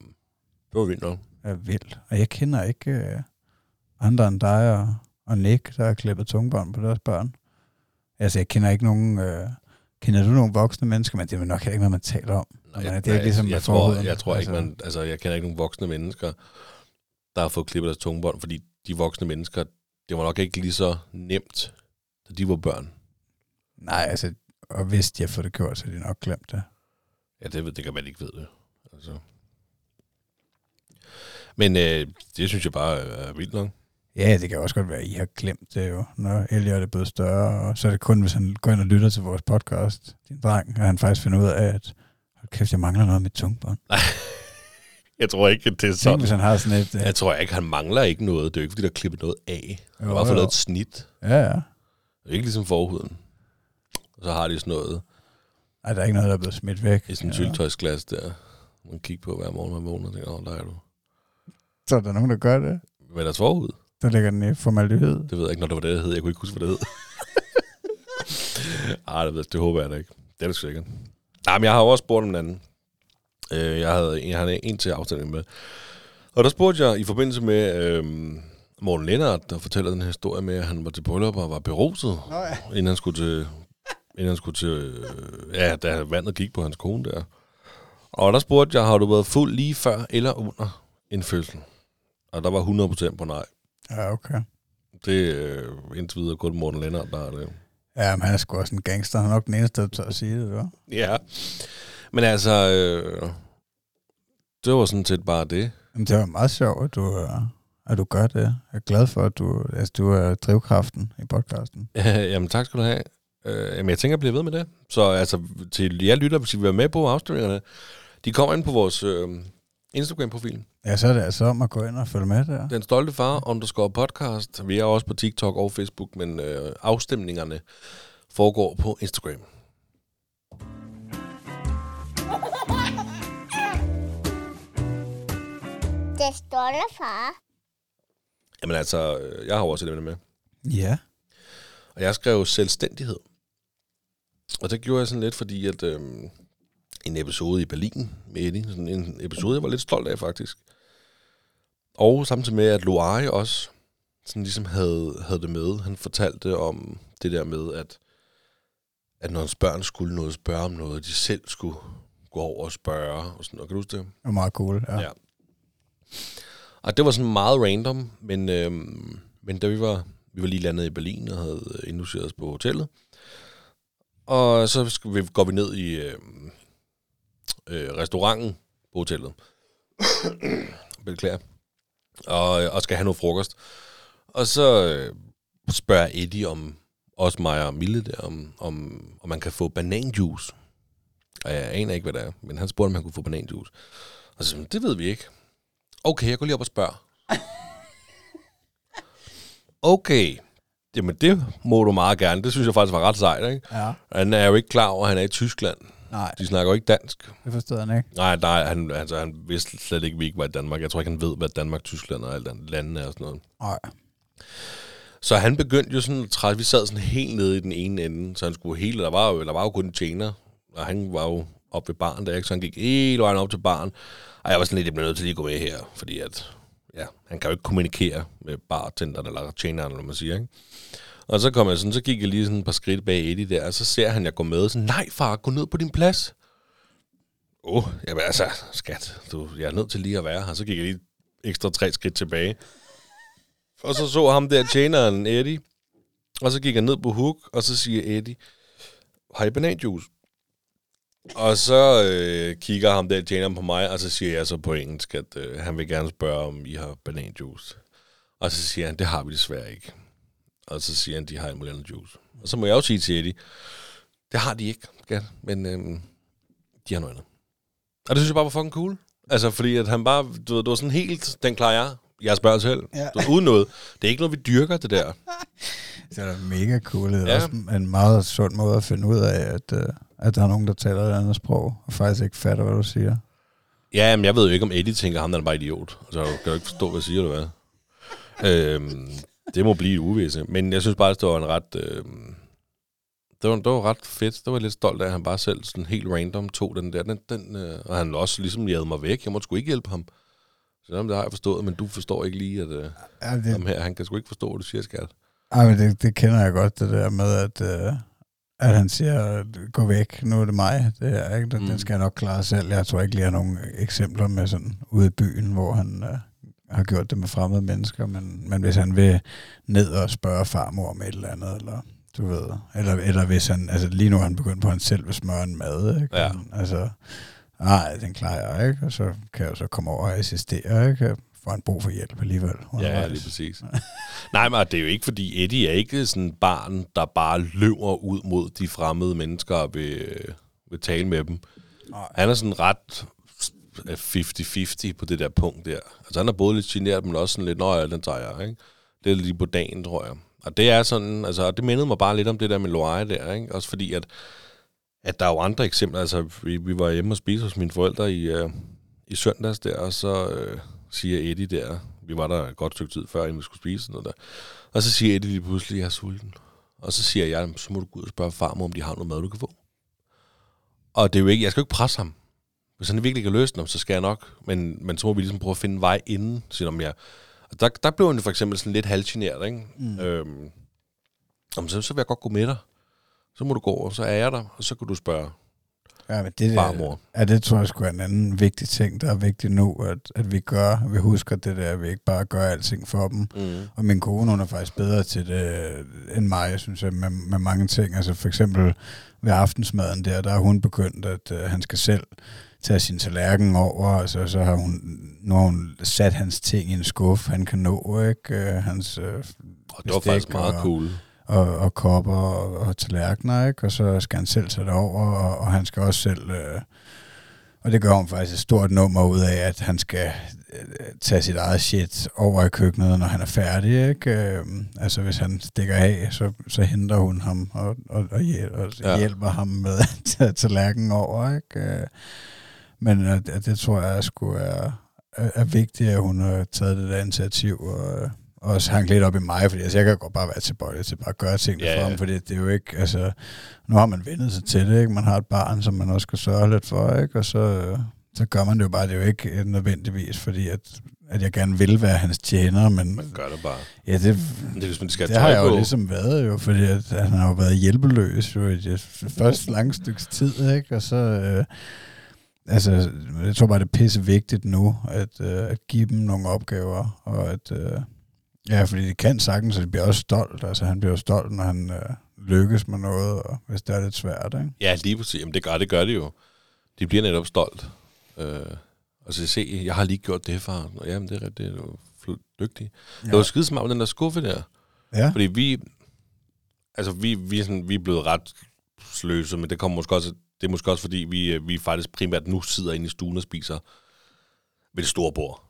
det var vildt nok. Ja, vildt. Og jeg kender ikke øh, andre end dig og, og Nick, der har klippet tungebånd på deres børn. Altså, jeg kender ikke nogen... Øh, kender du nogle voksne mennesker? Men det er nok heller ikke noget, man taler om. Nej, jeg, det er ikke ligesom jeg, jeg, tror, jeg tror ikke, Altså- man... Altså, jeg kender ikke nogen voksne mennesker, der har fået klippet deres tungebånd, fordi de voksne mennesker, det var nok ikke lige så nemt, da de var børn. Nej, altså, og hvis de har fået det gjort, så har de nok glemt det. Ja, det, ved, det kan man ikke vide. Altså. Men øh, det synes jeg bare er vildt nok. Ja, det kan også godt være, at I har glemt det jo, når Elliot er blevet større, og så er det kun, hvis han går ind og lytter til vores podcast, din dreng, at han faktisk finder ud af, at hold kæft, jeg mangler noget med tungbånd. Jeg tror ikke, det er Tænk, sådan. hvis han har sådan et... øh, Jeg tror ikke, han mangler ikke noget. Det er jo ikke, fordi der er klippet noget af. Han har bare fået lavet et snit. Ja, ja. Det er ikke ligesom forhuden. Og så har de sådan noget Ej, der er ikke noget, der er blevet smidt væk. i sådan en syltøjsglas der. Man kigger på hver morgen, man vågner og tænker, åh, der er du. Så er der nogen, der gør det. Med deres forhud. Der ligger den i formaldehyd. Det ved jeg ikke, når det var det, det hed. Jeg kunne ikke huske, hvad det hed. Ej, det, det håber jeg da ikke. Det er det sikkert. Nej, men jeg har også spurgt om en anden. Øh, jeg havde, jeg havde en til afstemning med. Og der spurgte jeg i forbindelse med øhm, Morten Lennart, der fortæller den her historie med, at han var til bryllup og var beruset, Nå ja. inden han skulle til... Inden han skulle til... Øh, ja, da vandet gik på hans kone der. Og der spurgte jeg, har du været fuld lige før eller under en fødsel? Og der var 100% på nej. Ja, okay. Det er øh, indtil videre kun Morten Lennart, der er det. Ja, men han er sgu også en gangster. Han er nok den eneste, der tør at sige det, var. Ja. Men altså, øh, det var sådan set bare det. Jamen, det var meget sjovt, at du, øh, at du gør det. Jeg er glad for, at du, altså, du er drivkraften i podcasten. Jamen tak skal du have. Øh, jamen jeg tænker, at blive ved med det. Så altså, til jer lytter, hvis I vil være med på afstemningerne, de kommer ind på vores øh, Instagram-profil. Ja, så er det altså om at gå ind og følge med der. Den stolte far underscore podcast. Vi er også på TikTok og Facebook, men øh, afstemningerne foregår på Instagram. Det stolte far. Jamen altså, øh, jeg har også et emne med. Ja. Og jeg skrev selvstændighed. Og det gjorde jeg sådan lidt, fordi at øhm, en episode i Berlin med Eddie, sådan en episode, jeg var lidt stolt af faktisk. Og samtidig med, at Loari også sådan ligesom havde, havde det med. Han fortalte om det der med, at, at når hans børn skulle noget spørge om noget, de selv skulle gå over og spørge. Og sådan, og kan du huske det? Det var meget cool. Ja. Ja. Og det var sådan meget random, men, øhm, men da vi var, vi var lige landet i Berlin og havde indluceret os på hotellet, og så skal vi, går vi ned i øhm, øh, restauranten på hotellet. Beklager. Og, og skal have noget frokost. Og så øh, spørger Eddie om, også mig og Mille der, om, om, om man kan få bananjuice. Og jeg aner ikke, hvad det er. Men han spurgte, om han kunne få bananjuice. Og så sagde det ved vi ikke. Okay, jeg går lige op og spørger. Okay. Jamen, det må du meget gerne. Det synes jeg faktisk var ret sejt, ikke? Ja. Han er jo ikke klar over, at han er i Tyskland. Nej, De snakker jo ikke dansk. det forstod han ikke. Nej, nej, han, altså, han vidste slet ikke, at vi ikke var i Danmark. Jeg tror ikke, han ved, hvad Danmark, Tyskland og alt andet landene er og sådan noget. Nej. Så han begyndte jo sådan at vi sad sådan helt nede i den ene ende, så han skulle helt, der var jo, der var jo kun en tjener, og han var jo oppe ved baren der, ikke? så han gik hele vejen op til baren, og jeg var sådan lidt, jeg bliver nødt til lige at gå med her, fordi at, ja, han kan jo ikke kommunikere med bartenderen eller tjeneren, eller hvad man siger, ikke? Og så kom jeg sådan, så gik jeg lige sådan et par skridt bag Eddie der, og så ser han, jeg går med, sådan, nej far, gå ned på din plads. Åh, oh, jamen altså, skat, du, jeg er nødt til lige at være her. Så gik jeg lige ekstra tre skridt tilbage. Og så så ham der tjeneren, Eddie. Og så gik jeg ned på hook, og så siger Eddie, har I bananjuice? Og så øh, kigger ham der tjeneren på mig, og så siger jeg så på engelsk, at øh, han vil gerne spørge, om I har bananjuice. Og så siger han, det har vi desværre ikke. Og så siger han, de har alt andet juice. Og så må jeg jo sige til Eddie, det har de ikke, skat, men øh, de har noget andet. Og det synes jeg bare var fucking cool. Altså, fordi at han bare, du ved, det var sådan helt, den klarer jeg. Jeg spørger selv. Ja. Du uden noget. Det er ikke noget, vi dyrker, det der. Det er da mega cool. Det er Ja. også en meget sund måde at finde ud af, at, øh, at der er nogen, der taler et andet sprog, og faktisk ikke fatter, hvad du siger. Ja, men jeg ved jo ikke, om Eddie tænker, ham der er bare idiot. Altså, kan du ikke forstå, hvad jeg siger, eller hvad? øhm, det må blive uvisse. Men jeg synes bare, at det var en ret... Øhm, det, var, det var ret fedt. Det var lidt stolt af, at han bare selv sådan helt random tog den der. Den, den, øh, og han også ligesom jagede mig væk. Jeg måtte sgu ikke hjælpe ham. Så det har jeg forstået, men du forstår ikke lige, at øh, Ja, det, ham her, han kan sgu ikke forstå, hvad du siger, skat. ej, men det, det kender jeg godt, det der med, at, øh, at han siger, gå væk, nu er det mig. Det er, ikke? Den, Mm. den skal jeg nok klare selv. Jeg tror ikke lige, jeg har nogle eksempler med sådan ude i byen, hvor han øh, har gjort det med fremmede mennesker, men, men hvis han vil ned og spørge farmor om et eller andet, eller du ved, eller, eller hvis han, altså lige nu er han begyndt på, at han selv vil smøre en mad, ikke? Ja. Altså, nej, den klarer jeg ikke, og så kan jeg så komme over og assistere, ikke? Får han brug for hjælp alligevel. Ja, undervejs. lige præcis. Nej, men det er jo ikke, fordi Eddie er ikke sådan et barn, der bare løber ud mod de fremmede mennesker og vil, vil tale med dem. Nej. Han er sådan ret er 50-50 på det der punkt der. Altså han er både lidt generet, men også sådan lidt, nå ja, den tager jeg, ikke? Det er lige på dagen, tror jeg. Og det er sådan, altså det mindede mig bare lidt om det der med Loire der, ikke? Også fordi, at, at der er jo andre eksempler. Altså vi, vi var hjemme og spise hos mine forældre i, øh, i søndags der, og så øh, siger Eddie der, vi var der et godt stykke tid før, inden vi skulle spise noget der. Og så siger Eddie lige pludselig, jeg er sulten. Og så siger jeg, så må du gå ud og spørge farmor, om de har noget mad, du kan få. Og det er jo ikke, jeg skal jo ikke presse ham. Hvis han virkelig ikke har løst dem, så skal jeg nok. Men, men så må vi ligesom prøve at finde en vej inden, selvom jeg... Og der, der blev han for eksempel sådan lidt halvgeneret, ikke? Mm. Øhm, jamen, så, så vil jeg godt gå med dig. Så må du gå, og så er jeg der, og så kan du spørge Ja, men det, farmor. Ja, det tror jeg skulle er en anden vigtig ting, der er vigtig nu, at, at vi gør, at vi husker det der, at vi ikke bare gør alting for dem. Mm. Og min kone, hun er faktisk bedre til det end mig, synes jeg, med, med mange ting. Altså for eksempel ved aftensmaden der, der har hun begyndt, at uh, han skal selv tage sin tallerken over, altså så har hun, nu har hun sat hans ting i en skuff, han kan nå, ikke? Uh, hans uh, Og det var faktisk meget og- cool. Og, og kopper og, og tallerkener, ikke? og så skal han selv tage det over, og, og han skal også selv, øh, og det gør hun faktisk et stort nummer ud af, at han skal øh, tage sit eget shit over i køkkenet, når han er færdig. Ikke? Øh, altså hvis han stikker af, så, så henter hun ham og, og, og, hjæl- og Ja. hjælper ham med at tage tallerkenen over. Ikke? Øh, men øh, det, det tror jeg sgu er, er, er vigtigt, at hun har taget det der initiativ, og, øh, også hængt lidt op i mig, fordi altså, jeg kan godt bare være tilbøjelig til bare at gøre tingene Ja, for ham, fordi det er jo ikke, altså, nu har man vendet sig til det, ikke? Man har et barn, som man også skal sørge lidt for, ikke? Og så, så gør man det jo bare, det er jo ikke nødvendigvis, fordi at, at jeg gerne vil være hans tjener, men Man gør det bare. ja, det, det hvis man skal det har jeg jo på. ligesom været jo, fordi at, at han har jo været hjælpeløs jo i det første lange stykke tid, ikke? Og så, øh, altså, jeg tror bare, det er pisse vigtigt nu, at, øh, at give dem nogle opgaver, og at, øh, ja, fordi de kan sagtens, og de bliver også stolt, altså han bliver jo stolt, når han øh, lykkes med noget, og hvis det er lidt svært, ikke? Ja, lige præcis. Jamen, det gør det, gør det jo. De bliver netop stolt. Øh, og så se, jeg har lige gjort det, far. Nå, jamen, det er. Det er jo dygtig. Ja. Det var skide smart med den der skuffe der. Ja, Fordi vi, altså vi, vi, sådan, vi er blevet ret sløse, men det kommer måske også det er måske også fordi, vi, øh, vi faktisk primært nu sidder inde i stuen og spiser ved det store bord.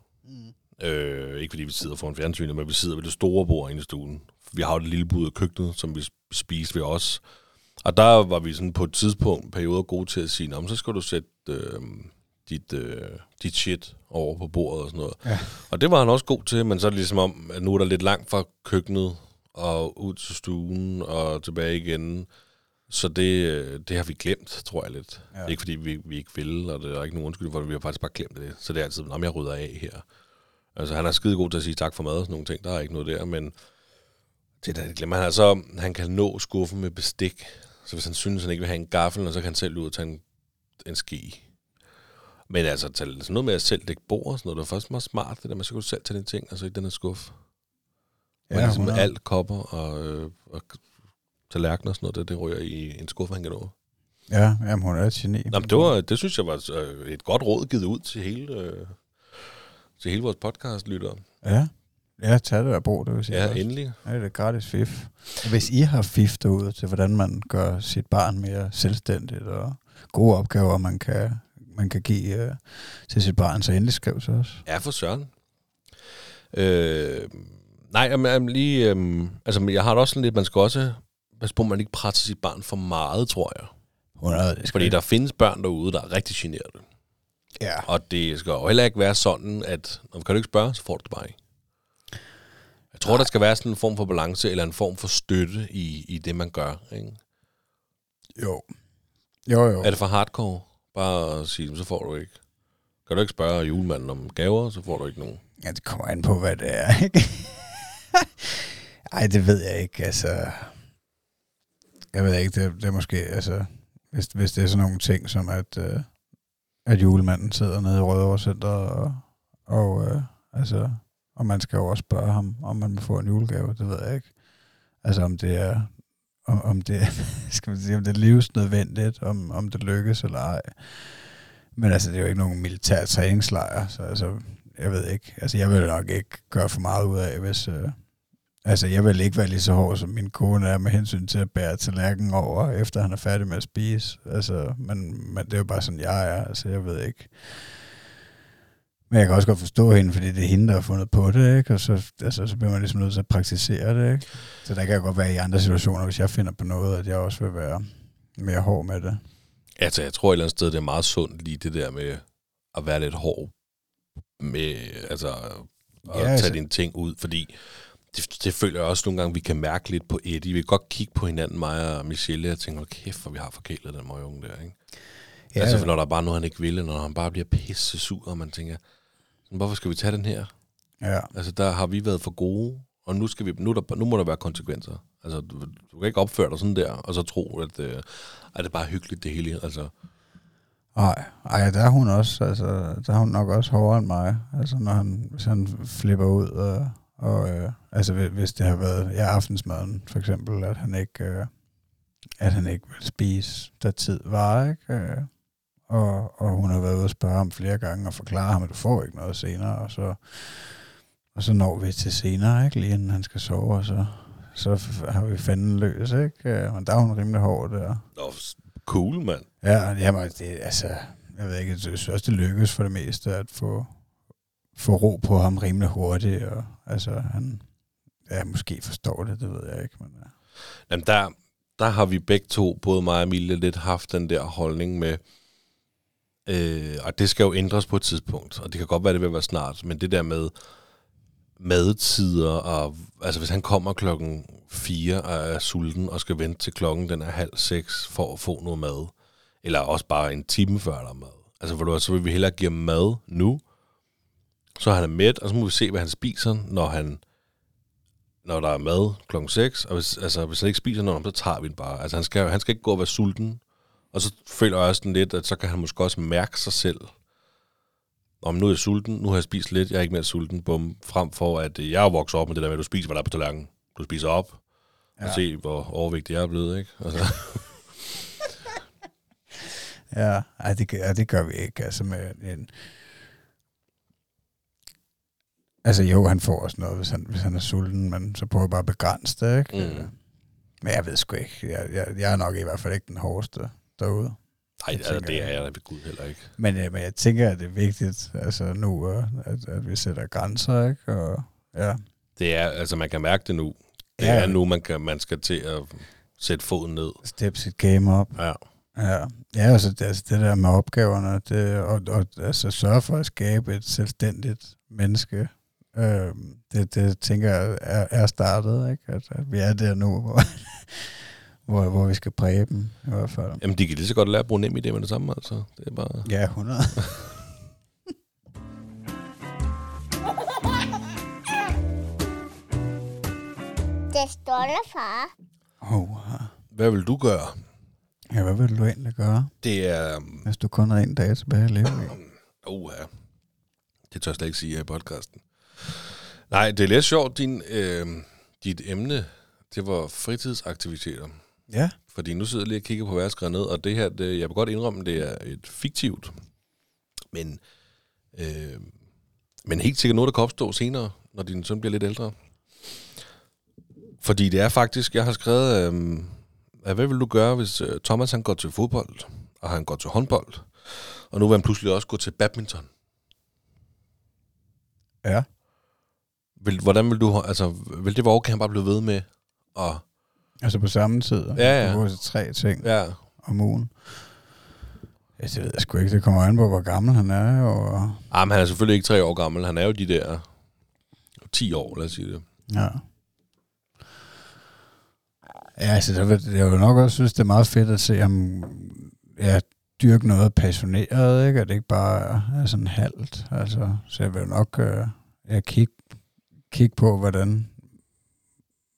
Øh, ikke fordi vi sidder foran fjernsynet, men vi sidder ved det store bord inde i stuen. Vi har jo et lille bud af køkkenet, som vi spiser ved os. Og der var vi sådan på et tidspunkt, perioder gode til at sige, så skal du sætte øh, dit, øh, dit shit over på bordet og sådan noget. Ja. Og det var han også god til, men så er det ligesom om, at nu er der lidt langt fra køkkenet og ud til stuen og tilbage igen. Så det, øh, det har vi glemt, tror jeg lidt. Ja. Ikke fordi vi, vi ikke vil, og det er ikke nogen undskyldning for det, vi har faktisk bare glemt det. Så det er altid, om jeg rydder af her. Altså han er skide god til at sige tak for mad og sådan nogle ting, der er ikke noget der, men det der, glemmer han. Altså, han kan nå skuffen med bestik. Så hvis han synes, han ikke vil have en gaffel, så kan han selv ud og tage en, en ski. Men altså, tage sådan noget med at selv dække bord og sådan noget, det er faktisk meget smart, det der med, så du selv tage dine ting, altså i den her skuffe. Ja, ligesom 100. alt kopper og, øh, og tallerkener og sådan noget, det, det ryger i en skuffe, han kan nå. Ja, jamen, hun er et geni. Nå, men det, var, det synes jeg var øh, et godt råd givet ud til hele, øh, til hele vores podcast-lyttere. Ja. Ja, tag det der brug, det vil sige. Ja, også. endelig. Ja, det er gratis fif. Og Hvis I har fif derude til, hvordan man gør sit barn mere selvstændigt og gode opgaver, man kan, man kan give uh, til sit barn, så endelig skriv til os. Ja, for søren. Øh, nej, jamen, jamen, lige... Øh, altså, jeg har det også sådan lidt, man skal også passe på, at man ikke presser sit barn for meget, tror jeg. 100, det skal Fordi der findes børn derude, der er rigtig generede. Ja. Og det skal jo heller ikke være sådan, at når kan du ikke spørge, så får du det bare ikke. Jeg tror, der skal være sådan en form for balance, eller en form for støtte i, i det, man gør. Ikke? Jo. Jo, jo. Er det for hardcore? Bare at sige, så får du ikke. Kan du ikke spørge julemanden om gaver, så får du ikke nogen. Ja, det kommer an på, hvad det er, ikke? Ej, det ved jeg ikke, altså... Jeg ved ikke, det, det er måske, altså... Hvis, hvis det er sådan nogle ting, som at, øh, at julemanden sidder nede i Rødovre Center, og, og øh, altså... Og man skal jo også spørge ham, om man må få en julegave, det ved jeg ikke. Altså, om det er... Om, om det, skal man sige, om det er livsnødvendigt, om, om det lykkes eller ej. Men altså, det er jo ikke nogen militær træningslejr, så altså, jeg ved ikke. Altså, jeg vil nok ikke gøre for meget ud af, hvis... Øh, altså, jeg vil ikke være lige så hård, som min kone er med hensyn til at bære tallerkenen over, efter han er færdig med at spise. Altså, men, men det er jo bare sådan, jeg er. Altså, jeg ved ikke. Men jeg kan også godt forstå hende, fordi det er hende, der har fundet på det, ikke? Og så, altså, så bliver man ligesom nødt til at praktisere det, ikke? Så der kan godt være i andre situationer, hvis jeg finder på noget, at jeg også vil være mere hård med det. Altså, jeg tror et eller andet sted, det er meget sundt lige det der med at være lidt hård med, altså, at Ja, tage altså. dine ting ud, fordi det, det føler jeg også nogle gange, vi kan mærke lidt på Eddie. Vi kan godt kigge på hinanden, mig og Michelle, og tænke, hold kæft, hvor vi har forkælet den møgunge der, ikke? Ja. Altså, for når der er bare noget, han ikke vil, når han bare bliver pisse sur, og man tænker, hvorfor skal vi tage den her? ja. Altså, der har vi været for gode, og nu, skal vi, nu, er der, nu må der være konsekvenser. Altså, du, du kan ikke opføre dig sådan der, og så tro, at, øh, at det er bare hyggeligt det hele. Altså, Nej, ej, der er hun også, altså, der er hun nok også hårdere end mig, altså når han, hvis han flipper ud, og, og øh, altså hvis- det har været, ja, aftensmaden for eksempel, at han ikke, øh, at han ikke vil spise, da tid var, ikke? Øh, og, og hun har været ude og spørge ham flere gange og forklare ham, at du får ikke noget senere, og så, og så når vi til senere, ikke? Lige inden han skal sove, og så, så har vi fanden løs, ikke? Øh, Men der er hun rimelig hård der. Nå, cool, mand. Ja, jamen, det, altså, jeg ved ikke, jeg synes også, det lykkes for det meste at få, få ro på ham rimelig hurtigt, og altså, han, ja, måske forstår det, det ved jeg ikke, men ja. Jamen, der, der har vi begge to, både mig og Emilie, lidt haft den der holdning med, øh, og det skal jo ændres på et tidspunkt, og det kan godt være, det vil være snart, men det der med madtider, og altså hvis han kommer klokken 4 og er sulten, og skal vente til klokken den er halv seks for at få noget mad, eller også bare en time før der er mad. Altså, for du, så vil vi hellere give ham mad nu, så han er mæt, og så må vi se, hvad han spiser, når han når der er mad klokken 6, og hvis, altså, hvis han ikke spiser noget, så tager vi den bare. Altså, han skal, han skal ikke gå og være sulten. Og så føler jeg også sådan lidt, at så kan han måske også mærke sig selv. Om nu er jeg sulten, nu har jeg spist lidt, jeg er ikke mere sulten, bum, frem for at øh, jeg er vokset op med det der med, at du spiser, hvad der er på tallerkenen. Du spiser op, ja. og se, hvor overvægtig jeg er blevet, ikke? Altså, Ja, ej, det, gør- det gør vi ikke, altså med en, Altså jo, han får også noget, hvis han, hvis han er sulten, men så prøver jeg bare at begrænse det, ikke? Mm. Men jeg ved sgu ikke. Jeg, jeg, jeg er nok i hvert fald ikke den hårdeste derude. Nej, altså, det er jeg da ved Gud heller ikke. Men, øh, men jeg tænker, at det er vigtigt altså nu, øh, at, at vi sætter grænser, ikke? Og, ja. Det er, altså man kan mærke det nu. Det Ja. er nu, man, kan, man skal til at sætte foden ned. Step sit game op. Ja. Ja, ja altså, det, altså det der med opgaverne, det, og, og altså sørge for at skabe et selvstændigt menneske, øh, det, det tænker jeg er, er startet, ikke? At, at vi er der nu, hvor, hvor, hvor vi skal præge dem, i hvert fald. Jamen, de kan lige så godt lære at bruge nem idé med det samme, altså. Det er bare... Ja, 100. Det stolte far. Oh, Hvad vil du gøre? ja, hvad vil du egentlig gøre, Det er... hvis du kun har en dag tilbage at leve i? Uh, ja. Det tør jeg slet ikke sige her i podcasten. Nej, det er lidt sjovt, din, øh, dit emne, det var fritidsaktiviteter. Ja, Fordi nu sidder jeg lige og kigger på, hvad jeg ned, og det her, det, jeg vil godt indrømme, det er et fiktivt, men, øh, men helt sikkert noget, der kan opstå senere, når din søn bliver lidt ældre. Fordi det er faktisk, jeg har skrevet, øh, at hvad vil du gøre, hvis øh, Thomas han går til fodbold, og han går til håndbold, og nu vil han pludselig også gå til badminton. ja. Vil, hvordan vil du, altså, vil det være okay, han bare blive ved med? Og, Altså på samme tid. Ja, ja. Du til tre ting ja, om ugen. Ja, det ved jeg sgu ikke. Det kommer an på, hvor gammel han er. Og, ah, men han er selvfølgelig ikke tre år gammel, han er jo de der 10 år, lad os sige det. Ja. Ja, altså, der vil, jeg vil nok også synes, det er meget fedt at se ham ja, dyrke noget passioneret, ikke? At det ikke bare er, sådan halvt. Altså, så jeg vil nok øh, ja, kigge kig på, hvordan,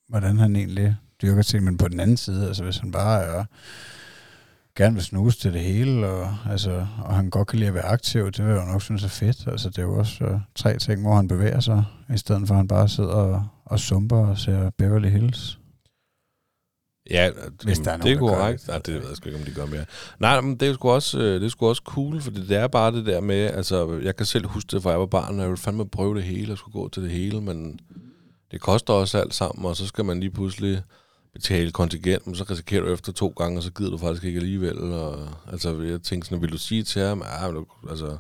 hvordan han egentlig dyrker ting. Men på den anden side, altså hvis han bare er, gerne vil snuse til det hele, og, altså, og han godt kan lide at være aktiv, det vil jeg jo nok synes er fedt. Altså, det er jo også øh, tre ting, hvor han bevæger sig, i stedet for at han bare sidder og, og sumper og ser Beverly Hills. Ja, Hvis der er det er korrekt. det. Nej, det ved jeg sgu ikke, om de gør mere. Nej, men det er sgu også, øh, det er sgu også cool, for det er bare det der med, altså, jeg kan selv huske det, fra jeg var barn, og jeg ville fandme prøve det hele, og skulle gå til det hele, men det koster også alt sammen, og så skal man lige pludselig betale kontingent, men så risikerer du efter to gange, og så gider du faktisk ikke alligevel. Og, altså, jeg tænkte sådan, vil du sige til ham, ja, altså,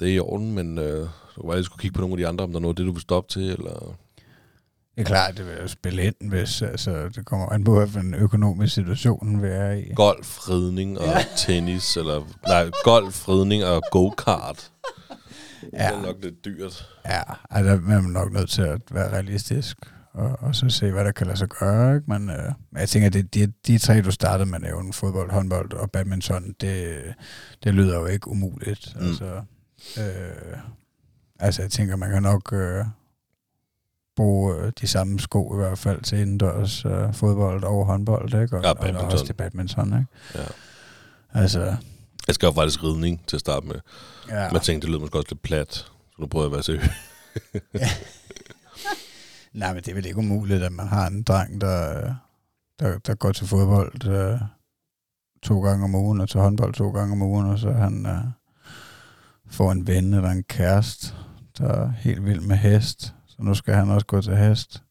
det er i orden, men øh, du kunne bare lige skulle kigge på nogle af de andre, om der er noget det, du vil stoppe til, eller... Det er klart, det vil jo spille ind, hvis altså, det kommer an på, hvilken økonomisk situation vi er i. golf, ridning og ja. tennis, eller nej, golf, ridning og go-kart. Ja. Det er nok lidt dyrt. ja altså, der er man nok nødt til at være realistisk, og, og så se, hvad der kan lade sig gøre. Ikke? Men, øh, jeg tænker, det, de, de tre, du startede med, nævne, fodbold, håndbold og badminton, det, det lyder jo ikke umuligt. Mm. Altså, øh, altså, jeg tænker, man kan nok øh, bruge øh, de samme sko i hvert fald til indendørs øh, fodbold og håndbold, ikke? Og, Ja, og badminton. også til badminton, ikke? Ja. Altså, Jeg skal jo faktisk ridning til at starte med. ja. Jeg tænkte, det lød måske også lidt plat. Så nu prøver jeg at være seriøs. Nej, men det er vel ikke umuligt, at man har en dreng, der, der, der går til fodbold øh, to gange om ugen, og til håndbold to gange om ugen, og så han øh, får en ven eller en kæreste, der er helt vild med hest. Så nu skal han også gå til hest.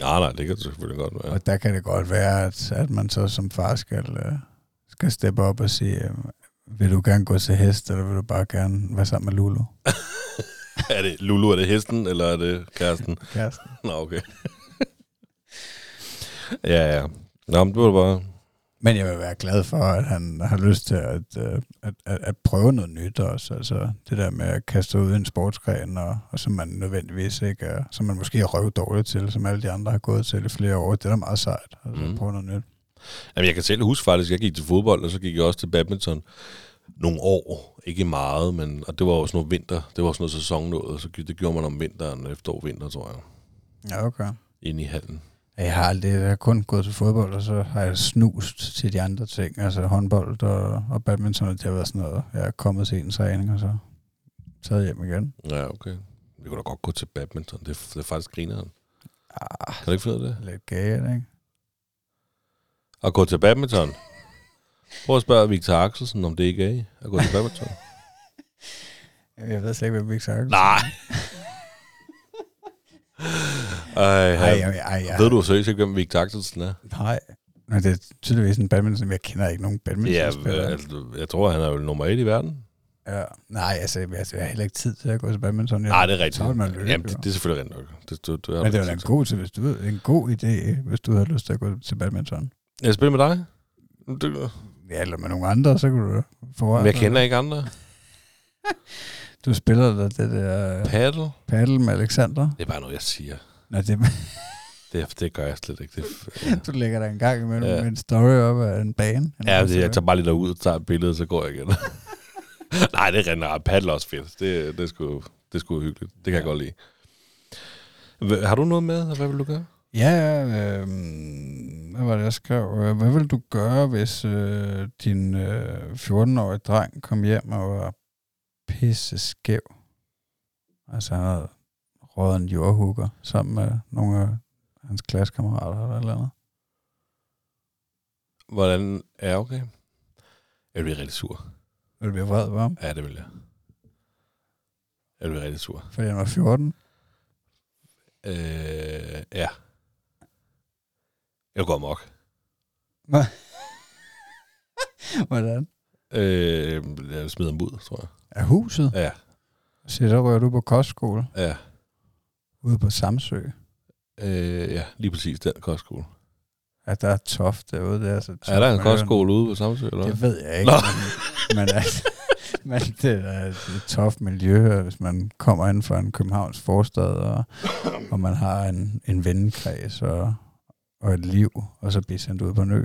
Nej, nej, det kan det selvfølgelig godt være. Og der kan det godt være, at, at man så som far skal, øh, skal steppe op og sige, øh, vil du gerne gå til hest, eller vil du bare gerne være sammen med Lulu? er det Lulu, er det hesten, eller er det kæresten? Kæresten. Nå, okay. ja, ja. Nå, men det var bare... Men jeg vil være glad for, at han har lyst til at, øh, at, at, at prøve noget nyt også. Altså det der med at kaste ud i en sportsgren, og, og som man nødvendigvis ikke er, som man måske er røv dårligt til, som alle de andre har gået til i flere år. Det er da meget sejt. Altså Mm. prøve noget nyt. Jamen, jeg kan selv huske faktisk, jeg gik til fodbold, og så gik jeg også til badminton nogle år. Ikke meget, men og det var sådan noget vinter. Det var sådan noget sæson noget, så det gjorde man om vinteren, efterår, vinter, tror jeg. Ja, okay. Inde i hallen. Jeg har aldrig jeg har kun gået til fodbold, og så har jeg snust til de andre ting. Altså håndbold og, og badminton, og det har været sådan noget. Jeg er kommet til en træning, og så taget hjem igen. Ja, okay. Vi kunne da godt gå til badminton. Det er, det er faktisk grineren. Ah, Kan du ikke finde det? lidt galt, ikke? At gå til badminton. Prøv at spørge Victor Axelsen, om det ikke er at gå til badminton. Jeg ved slet ikke, hvad vi sagt. Nej. Ej, Ej, ej, ej, ej, Ved du seriøst ikke, hvem Victor Axelsen er? Nej, Men det er tydeligvis en badminton, jeg kender ikke nogen Ja, badmintonspillere. altså, jeg tror, han er jo nummer et i verden. Ja. Nej, altså, jeg, altså, jeg har heller ikke tid til at gå til badminton. Jeg, Nej, det er rigtigt. Så man løbe, Jamen, det, det er selvfølgelig rigtigt nok. Det, du, du, Men det er en god, til, hvis du, en god idé, hvis du har lyst til at gå til badminton. Jeg spiller med dig. Du, Ja, eller med nogle andre, så kan du få men jeg kender ikke andre. Du spiller da det der Paddle? paddle med Alexander. Det er bare noget, jeg siger. Nej, det, Det, det gør jeg slet ikke. Det, ja. du lægger der en gang imellem Ja. en story op af en bane. En Ja, det, jeg tager bare lige derud og tager et billede, så går jeg igen. Nej, det er nok. Paddle også fedt. Det, det, er sgu, det er sgu hyggeligt. Det kan jeg Ja. godt lide. Har du noget med, og hvad vil du gøre? Ja, øh, hvad var det, jeg skrev? Øh, Hvad vil du gøre, hvis øh, din øh, 14-årige dreng kom hjem og var pisse skæv? Altså, han havde røget en jordhugger sammen med nogle af hans klassekammerater eller eller andet. Hvordan er okay? Jeg bliver rigtig sur. Vil du blive vred på ham, Ja, det vil jeg. Jeg bliver rigtig sur. fordi han var 14? Øh, ja. Jeg går amok. Hvordan? Øh, jeg smider ham ud, tror jeg. Er huset? Ja, Så der rører du på kostskole ja. ude på Samsø. Øh, ja, lige præcis den kostskole. Ja, der er toft derude. Der er, så Er der en kostskole ude på Samsø, eller? Det ved jeg ikke. Nå. Men, men, altså, men det er et toft miljø, hvis man kommer ind fra en Københavns forstad, og, og man har en, en vennekreds og, og et liv, og så bliver sendt ud på en ø.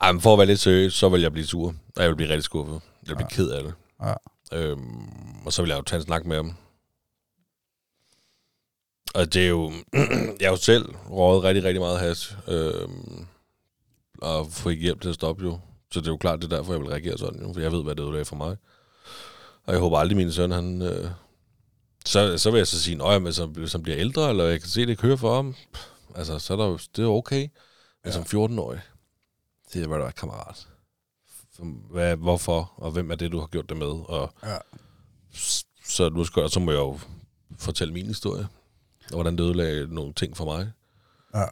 Ej, men for at være lidt seriøs, så vil jeg blive sur. Og jeg vil blive rigtig skuffet. Jeg vil blive Ja. ked af det. Ja. Øhm, og så vil jeg jo tage en snak med ham. Og det er jo... jeg har jo selv røget rigtig, rigtig meget hash. Øhm, og ikke hjælp til at stoppe jo. Så det er jo klart, det er derfor, jeg vil reagere sådan. Jo, for jeg ved, hvad det er for mig. Og jeg håber aldrig, min søn, han... Øh, så, så vil jeg så sige, at han, hvis han bliver ældre, eller jeg kan se, det kører for ham, altså, så er der, det er okay. Men Ja. som 14-årig, det er, hvad der er kammerat. Hvad, hvorfor, og hvem er det, du har gjort det med? Og Ja. så nu skal, så må jeg jo fortælle min historie, og hvordan det ødelagde nogle ting for mig. Ja.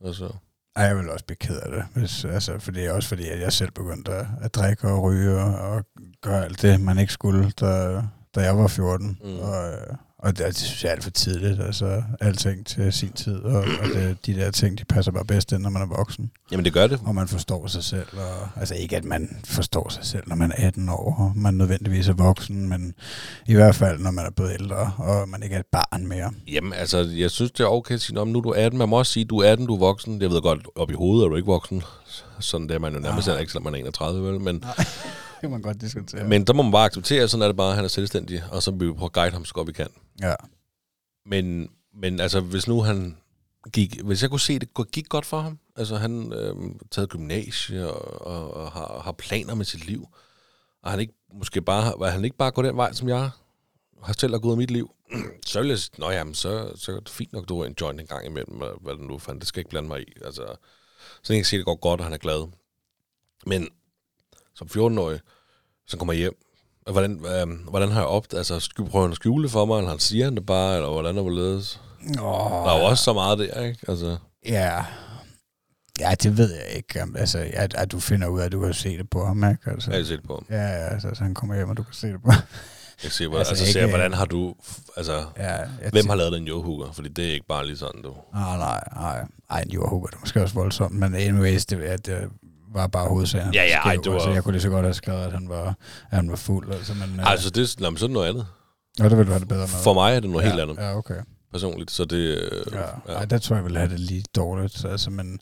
Og så, Ej, jeg vil også blive ked af det, hvis, altså, for det er også fordi, at jeg selv begyndte at, at drikke og ryge og, og gøre alt det, man ikke skulle, da, da jeg var 14. Mm. Mm. Og, øh, og det, det synes jeg er alt for tidligt. Altså, alting til sin tid, og, og det, de der ting, de passer bare bedst ind, når man er voksen. jamen det gør det. Og man forstår sig selv. Og, altså ikke, at man forstår sig selv, når man er 18 år, og man nødvendigvis er voksen, men i hvert fald, når man er blevet ældre, og man ikke er et barn mere. Jamen altså, jeg synes, det er okay at sige, "Nå, men nu er du 18. Man må også sige, du er 18, du er voksen. Jeg ved godt, op i hovedet er du ikke voksen. Sådan det er man jo nærmest Nej. heller ikke, selvom man er 31, vel? Men, Det kan man godt diskutere. men der må man bare acceptere, sådan er det bare, han er selvstændig, og så vil vi prøve at guide ham så godt vi kan ja. Men, men altså, hvis nu han gik... Hvis jeg kunne se, det gik godt for ham. Altså, han øh, taget gymnasie og, og, og har, har planer med sit liv. Og han ikke måske bare, var han ikke bare går den vej, som jeg har selv har gået i mit liv. så vil jeg sige, nå jamen, så, så er det fint nok, du har en joint en gang imellem, og hvad det nu fandt, det skal jeg ikke blande mig i. Altså, så jeg kan se, det går godt, og han er glad. Men som 14-årig, så kommer jeg hjem, og hvordan, øh, hvordan har jeg opdaget, altså, skal prøve at skjule det for mig, eller han siger han det bare, eller hvordan er hvorledes? Oh, Der er jo også så meget der, ikke? Altså, Ja. Ja, det ved jeg ikke. Altså, at, at du finder ud af, at du kan se det på ham, ikke? Altså, jeg har set på ham. Ja, ja, altså, så han kommer hjem, og du kan se det på ham. Jeg ser, altså, Altså, altså, ser, ikke- hvordan har du, altså, Ja, hvem har lavet den jordhugger? Fordi det er ikke bare lige sådan, du. Ah, nej, nej. Ej, en jordhugger, det er måske også voldsomt, men anyways, det, ja, det var bare hovedsagen. Ja, ja, ej, det var- Altså, jeg kunne lige så godt have skrevet, at han var, at han var fuld. Altså, men, Ja. Altså, det, er- nå, men så er det noget andet. ja, det ville have det bedre med. For mig er det noget ja, helt andet, Ja, okay. personligt. Så det, øh, Ja. ja. Ej, der tror jeg, jeg ville have det lige dårligt. Altså, men,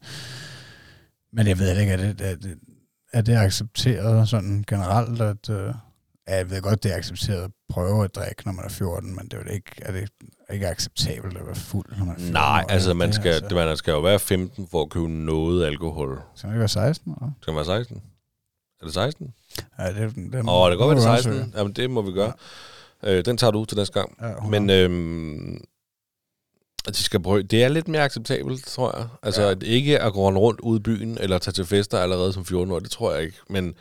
men jeg ved ikke, er det, er det, er det accepteret sådan generelt, at... Øh, ja, jeg ved godt, det er accepteret at prøve at drikke, når man er 14, men det er, jo ikke, er det ikke acceptabelt at være fuld, når man er 14 Nej, år? altså, Er man det, skal, det, man skal jo være 15 for at købe noget alkohol. Skal man ikke være 16? Eller? Skal man være 16? Er det 16? Ja, det, det, det, Åh, det kan godt være, det er må du 16. Jamen, det må vi gøre. Øh, den tager du ud til næste gang. Ja, Men øhm, at de skal prøve, det er lidt mere acceptabelt, tror jeg. Altså, Ja. ja. at ikke at gå rundt ude i byen, eller tage til fester allerede som 14 år, det tror jeg ikke. Men,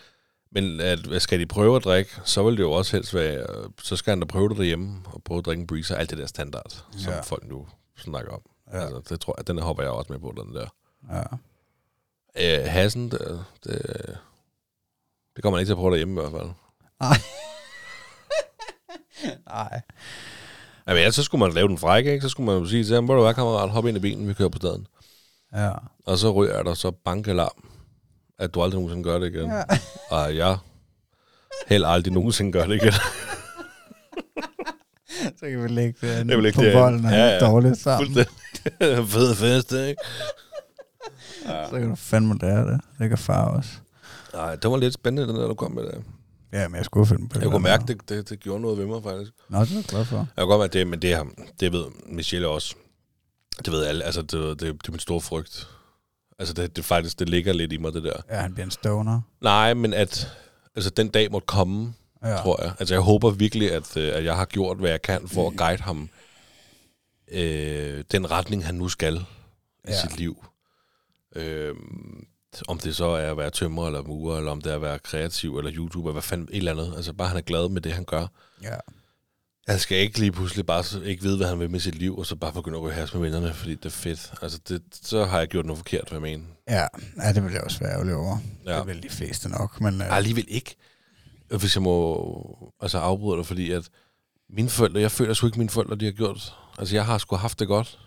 men at, skal de prøve at drikke, så vil det jo også helst være, så skal han da prøve det derhjemme, og prøve at drikke en breezer, alt det der standard, som Ja. folk nu snakker om. Ja. Altså, det tror jeg, den hopper jeg også med på, den der. Ja. Øh, hassen, det, det, det kommer man ikke til at prøve derhjemme i hvert fald. Nej. Jamen, ja, så skulle man lave den frække, ikke? Så skulle man jo sige til ham, hvor du er, kammerat, hop ind i bilen, vi kører på staden. Ja. Og så ryger der så bankelarm, at du aldrig nogensinde gør det igen. Ja. Og jeg heller aldrig nogensinde gør det igen. Så kan vi lægge det vil lægge på det bolden og ja, ja. dårligt sammen. Fed fest, ikke? Så kan du fandme lære det. Det kan far også. Nej, det var lidt spændende, den der, du kom med det. Ja, men jeg skulle finde på. Jeg kunne mærke, det, det, det gjorde noget ved mig, faktisk. Nå, det er jeg glad for. Jeg kan godt mærke det, men det, det ved Michelle også. Det ved alle. Altså, det, det, det er min store frygt. Altså, det, det faktisk, det ligger lidt i mig, det der. Ja, han bliver en stoner. Nej, men at altså, den dag måtte komme, Ja. tror jeg. Altså, jeg håber virkelig, at, øh, at jeg har gjort, hvad jeg kan for at guide ham øh, den retning, han nu skal i ja. sit liv. Øh, om det så er at være tømrer eller murer, eller om det er at være kreativ eller YouTuber, hvad fanden, et eller andet. Altså, bare han er glad med det, han gør. Ja. Han skal ikke lige pludselig bare ikke vide, hvad han vil med sit liv, og så bare begynde at ryge has med vennerne, fordi det er fedt. Altså, det, så har jeg gjort noget forkert, hvad jeg mener. Ja, ja det vil jeg også være ærgerlig over. Ja. Det vil de fleste nok, men... Ej, alligevel ikke. Hvis jeg må altså, afbryde dig, fordi at mine forældre, jeg føler sgu ikke, mine forældre, de har gjort. Altså, jeg har sgu haft det godt.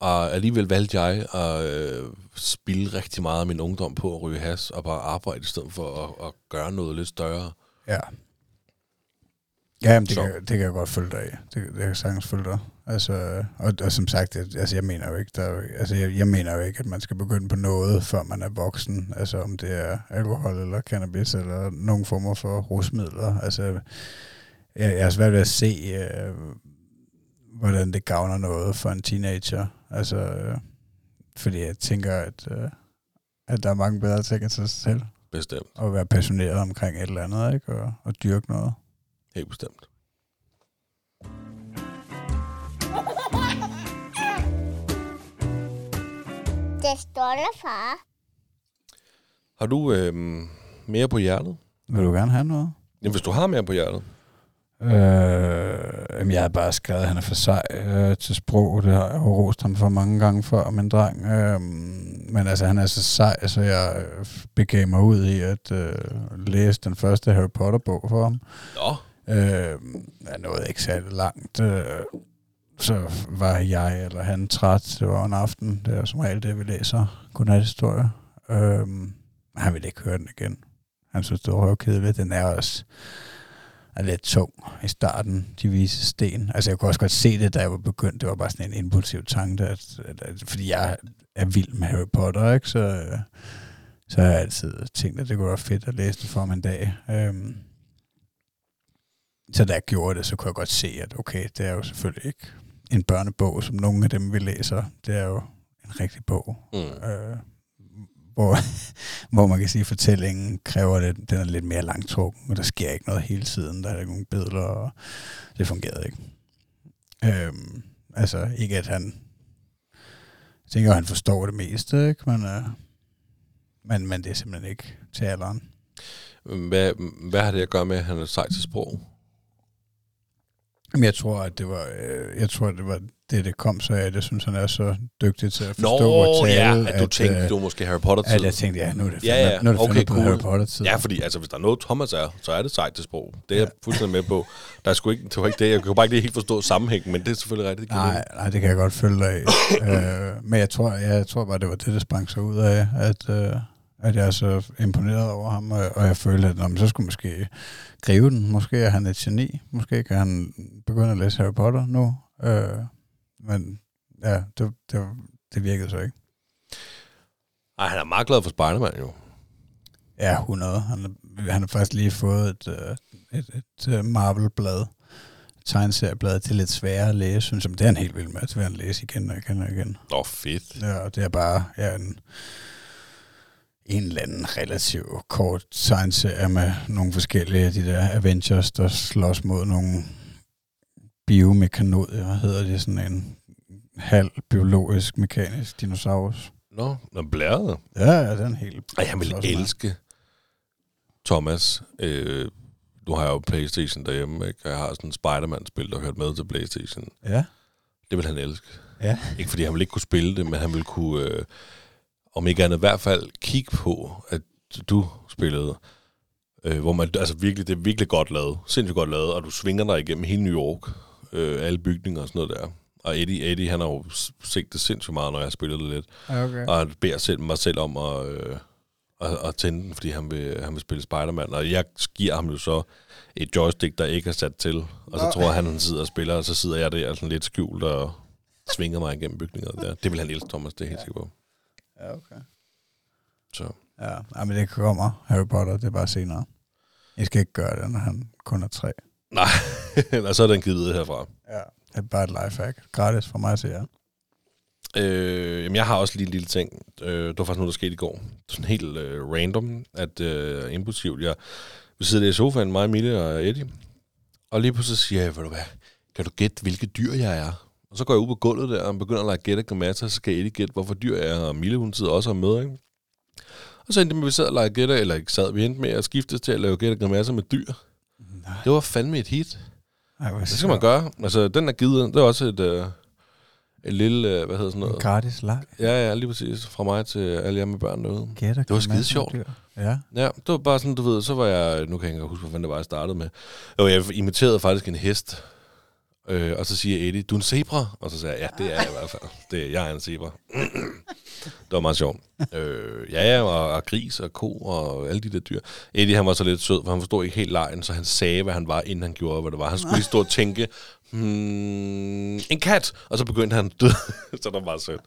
Og alligevel valgte jeg at øh, spille rigtig meget af min ungdom på at ryge has, og bare arbejde i stedet for at, at gøre noget lidt større. Ja. Ja, jamen, det, Så. kan, det kan jeg godt følge dig af. Det, det kan jeg sagtens følge dig. Altså, og, og som sagt, jeg, altså, jeg mener jo ikke, der, er altså, jeg, jeg mener jo ikke, at man skal begynde på noget, før man er voksen. Altså, om det er alkohol eller cannabis eller nogle former for rusmidler. Altså, jeg, jeg er svært ved at se, øh, hvordan det gavner noget for en teenager. Altså, øh, fordi jeg tænker, at, øh, at der er mange bedre ting end sig selv. Bestemt. Og være passioneret omkring et eller andet, ikke? Og, og dyrke noget. Helt bestemt. Det stolte far. Har du øh, mere på hjertet? Vil du gerne have noget? Jamen, hvis du har mere på hjertet. Øh, jamen, jeg har bare skrevet, at han er for sej øh, til sprog. Det har jeg jo rost ham for mange gange før, min dreng. Øh, men altså, han er så sej, så jeg øh, begav mig ud i at øh, læse den første Harry Potter-bog for ham. Nå, Øh, jeg nåede ikke særlig langt. Øh, så var jeg eller han træt. Det var en aften. Det er som regel det, vi læser. Godnathistorie. Øh, han ville ikke høre den igen. Han synes, det var røvkedeligt. Den er også er lidt tung i starten, de vise sten. Altså, jeg kunne også godt se det, da jeg var begyndt. Det var bare sådan en impulsiv tanke, at, at, at, fordi jeg er vild med Harry Potter, ikke? Så, øh, så har jeg altid tænkt, at det kunne være fedt at læse det for mig en dag. Øhm, så da jeg gjorde det, så kunne jeg godt se, at okay, det er jo selvfølgelig ikke en børnebog, som nogle af dem, vi læser. Det er jo en rigtig bog. mm. Øh, hvor, hvor man kan sige, at fortællingen kræver det, den er lidt mere langtrukken, og der sker ikke noget hele tiden, der er ikke nogen billeder, og det fungerede ikke. Øhm, altså ikke at han, jeg tænker, at han forstår det meste, ikke? Men, øh, men, men det er simpelthen ikke til alderen. hvad, hvad har det at gøre med, at han er sej til sprog? Men jeg tror, at det var, øh, jeg tror, at det var det, det kom så af. Jeg synes, han er så dygtig til at Nå, forstå og tale, ja, at du tænkte, øh, du måske Harry Potter-tid. at jeg tænkte, ja, nu er det Ja, fandme, ja, nu er det okay, fandme cool. Harry Potter-tid. Ja, fordi altså, hvis der er noget, Thomas er, så er det sejt til sprog. Det er jeg fuldstændig med på. Der er sgu ikke, det var ikke det. Jeg kan bare ikke helt forstå sammenhængen, men det er selvfølgelig rigtigt. Det Nej, nej, det kan jeg godt følge dig af. øh, men jeg tror, jeg, jeg tror bare, det var det, der sprang sig ud af, at, øh, at jeg er så imponeret over ham, og, og jeg følte, at nå, men så skulle måske gribe den. Måske er han et geni. Måske kan han begynde at læse Harry Potter nu. Øh, men ja, det, det, det virkede så ikke. Ej, han er meget glad for Spider-Man jo. Ja, 100. Han, er- han har faktisk lige fået et, øh, et, et, et Marvel-blad, tegneserieblad, til lidt sværere at læse, synes jeg. Men Det er han helt vild med, det vil han læse igen og igen og igen. Nå, fedt. Ja, og det er bare ja, en, en eller anden relativt kort tegneserie med nogle forskellige af de der Avengers, der slås mod nogle biomekanodier, hedder det sådan en halv biologisk mekanisk dinosaurus. Nå, nå blæret. Ja, ja, det er helt... Ej, jeg vil med. elske Thomas. Øh, nu har jeg jo Playstation derhjemme, ikke? Og jeg har sådan en Spider-Man-spil, der hørt med til Playstation. Ja, Det vil han elske. ja. Ikke fordi han vil ikke kunne spille det, men han vil kunne... Øh, om ikke andet i hvert fald kigge på, at du spillede, øh, hvor man, altså virkelig, det er virkelig godt lavet, sindssygt godt lavet, og du svinger dig igennem hele New York, øh, alle bygninger og sådan noget der. Og Eddie, Eddie han har jo det sindssygt meget, når jeg har spillet det lidt. Ja, okay. Og han beder selv, mig selv om at, øh, at, at tænde den, fordi han vil, han vil spille Spider-Man. Og jeg giver ham jo så et joystick, der ikke er sat til. Og så Nå. tror jeg, han, han sidder og spiller, og så sidder jeg der sådan lidt skjult og svinger mig igennem bygningerne der. Det vil han elske, Thomas, det er helt sikker på. Ja, okay. Så. Ja, ja, men det kommer. Harry Potter, det er bare senere. I skal ikke gøre det, når han kun er tre. Nej, og så er den givet videre herfra. Ja. Det er bare et lifehack. Gratis for mig, siger jeg. Øh, jamen, jeg har også lige en lille ting. Øh, det var faktisk noget, der skete i går. Sådan helt øh, random, at øh, impulsivt. Jeg, vi sidder der i sofaen, mig, Mille og Eddie. Og lige pludselig siger jeg, ved du hvad, kan du gætte, hvilket dyr jeg er? Og så går jeg ud på gulvet der og begynder at lege gætte grammater, så skal Eddie gætte, hvorfor dyr er. Og Mille, hun sidder også og med, ikke? Og så endte med, at vi sad og legede gætte, eller ikke sad, vi endte med at skiftes til at lave gætte grammater med dyr. Nej. Det var fandme et hit. Ej, Det skal man gøre. Altså, den er givet, det er også et, øh, et lille, øh, hvad hedder sådan En noget? gratis leg. Ja, ja, lige præcis. Fra mig til alle jer med børn derude. Gætter, Det var skide sjovt. Ja. Ja, det var bare sådan, du ved, så var jeg, nu kan jeg ikke huske, hvad fanden det var, jeg startede med. Jo, jeg imiterede faktisk en hest, øh, og så siger Eddie, du er en zebra? Og så siger jeg, ja, det er jeg i hvert fald. Det er, jeg er en zebra. det var meget sjovt. Øh, ja, ja, og, og gris og ko og alle de der dyr. Eddie, han var så lidt sød, for han forstod ikke helt lejen, så han sagde, hvad han var, inden han gjorde, hvad det var. Han skulle lige stå og tænke, hmm, en kat! Og så begyndte han død. så der var sødt.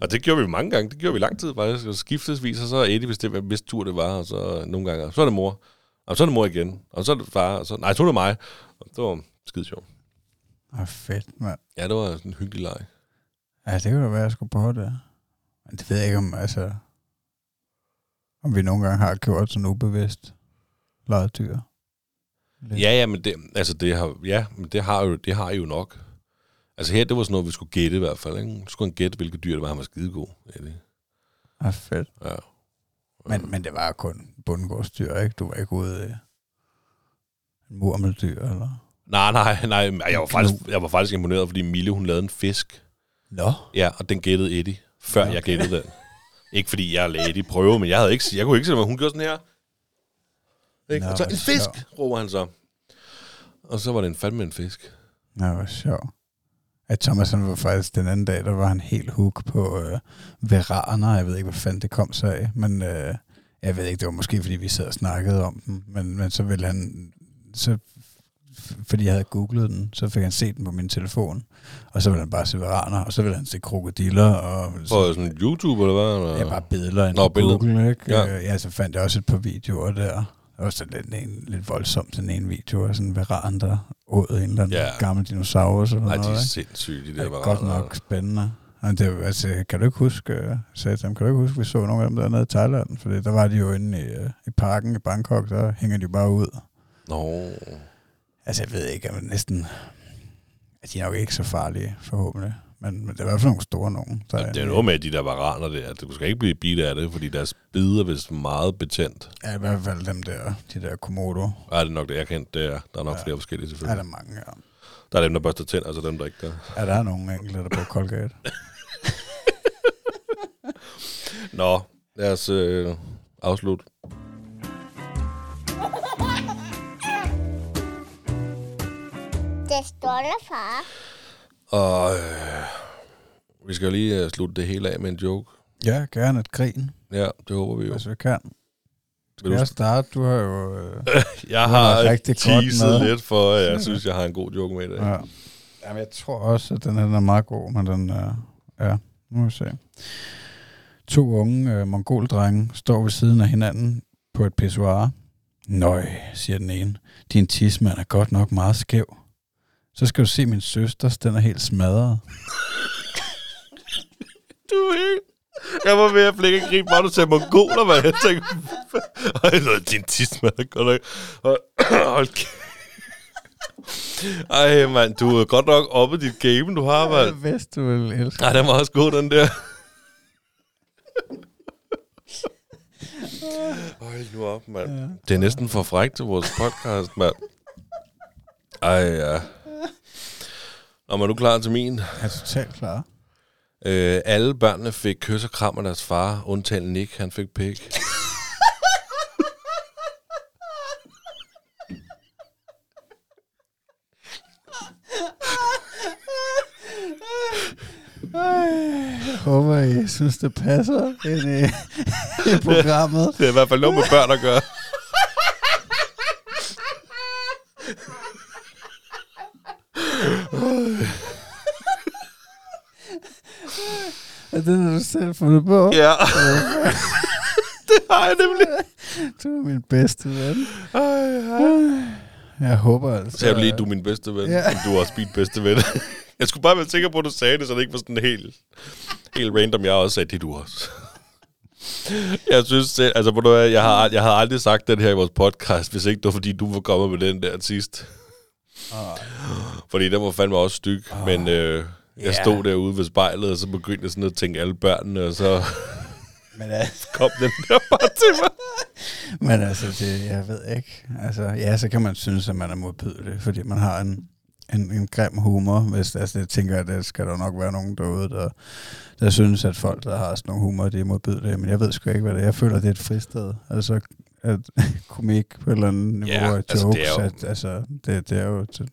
Og det gjorde vi mange gange. Det gjorde vi lang tid faktisk. Og skiftesvis, og så er Eddie bestemt, hvis tur det var. Og så nogle gange, så er det mor. Og så er det mor igen. Og så er det far. Og så, nej, så er det mig. Og det var skide sjovt. Ej, fedt, mand. Ja, det var sådan en hyggelig leg. Ja, det kunne da være, jeg skulle prøve det. Men det ved jeg ikke, om, altså, om vi nogle gange har gjort sådan ubevidst lejet dyr. Lidt. Ja, ja, men det, altså det har, ja, men det har jo, det har I jo nok. Altså her, det var sådan noget, vi skulle gætte i hvert fald. Ikke? Skulle han gætte, hvilket dyr det var. Han var skidegod. Ja, fedt. Ja. Men, men det var kun bundgårdsdyr, ikke? Du var ikke ude en murmeldyr, eller? Nej, nej, nej. Jeg var, faktisk, jeg var faktisk imponeret, fordi Mille, hun lavede en fisk. Nå. Ja, og den gættede Eddie, før okay. jeg gættede den. Ikke fordi jeg lagde Eddie prøve, men jeg, havde ikke, jeg kunne ikke se, hvad hun gjorde sådan her. Ikke? Nå, og så en fisk, sjovt. råber han så. Og så var det en fandme en fisk. Ja, hvor sjovt. At Thomas han var faktisk den anden dag, der var han helt hook på øh, veraner. Jeg ved ikke, hvad fanden det kom sig af. Men øh, jeg ved ikke, det var måske, fordi vi sad og snakkede om dem. Men, men så ville han... Så, fordi jeg havde googlet den, så fik han set den på min telefon. Og så ville han bare se veraner, og så ville han se krokodiller. Og så, sådan YouTube, eller hvad? Eller? ja, bare billeder ind Nå, på billeder. Google. Ikke? Ja. Ja. ja, så fandt jeg også et par videoer der. Var sådan lidt, en, lidt voldsomt, sådan en video af sådan en varan, der åd en eller anden Ja. gammel dinosaurus. Eller Nej, noget, de er sindssyge, de Det der er var godt nok spændende. Men det, altså, kan du ikke huske, uh, Satan, kan du ikke huske, vi så nogle af dem dernede i Thailand? Fordi der var de jo inde i, uh, i parken i Bangkok, der hænger de bare ud. Nå, Altså, jeg ved ikke, men næsten... At de er nok ikke så farlige, forhåbentlig. Men, men det er i hvert fald nogle store nogen. Der det er noget med de der varaner der. Du skal ikke blive bidt af det, fordi deres bid er vist meget betændt. Ja, i hvert fald dem der, de der Komodo. Ja, det er nok det, jeg kendte. Det er, der er nok Ja. flere forskellige Er selvfølgelig. der mange, ja. Der er dem, der børster tænder, og så dem, der ikke gør. Ja, der er nogle enkelte, der på Colgate. Nå, lad os øh, afslutte. Det stolte far. Og øh, vi skal jo lige øh, slutte det hele af med en joke. Ja, gerne et grin, Ja, det håber vi jo. hvis vi kan. Skal Vil du- jeg starte? Du har jo... Øh, Jeg har har rigtig godt teaset med. lidt for, at jeg synes, jeg har en god joke med i dag. Ja. Jamen, jeg tror også, at den her den er meget god, men den er... Ja, nu må vi se. To unge øh, mongoldrenge står ved siden af hinanden på et pissoir. Nøj, siger den ene. Din tidsmand er godt nok meget skæv. Så skal du se min søsters, den er helt smadret. Du er helt... Jeg var ved at flække grin, bare du sagde mongoler, hvad jeg tænkte. Ej, noget, din tidsmand er godt nok... Hold- kæft. Ej, mand, du er godt nok oppe i dit game, du har, mand. Jeg vidste, du ville elske. Nej, den var også god, den der. Hold nu op, mand. Ja. Det er næsten for frækt til vores podcast, mand. Ej, ja. Men er du klar til min? Jeg er totalt klar. Øh, alle børnene fik kys og kram af deres far, undtagen Nick, han fik pik. Jeg håber, I synes, det passer ind i, i programmet. Det er i hvert fald noget med børn at gøre. Er det noget, du selv fundet på? Ja. det har jeg nemlig. Du er min bedste ven. Ej, ej. Jeg håber altså... Så jeg lige, du er min bedste ven, Ja. du er også min bedste ven. jeg skulle bare være sikker på, at du sagde det, så det ikke var sådan helt, helt random. Jeg også sagde, det du også. jeg synes selv, altså, du jeg har, jeg havde aldrig sagt den her i vores podcast, hvis ikke det var, fordi du var kommet med den der sidst. Åh, Fordi den var fandme også styg, oh. men øh, jeg Ja. stod derude ved spejlet, og så begyndte jeg sådan at tænke alle børnene, og så men, ja, kom den der bare til mig. men altså, det, jeg ved ikke. Altså, ja, så kan man synes, at man er modbydelig, fordi man har en, en, en grim humor. Hvis, altså, jeg tænker, at det skal der nok være nogen derude, der, der synes, at folk, der har sådan nogle humor, de er modbydelige. Men jeg ved sgu ikke, hvad det er. Jeg føler, det er et fristed. Altså, at komik på et eller andet niveau Ja, af altså, jokes. det er jo- at, altså, det, det er jo... Det,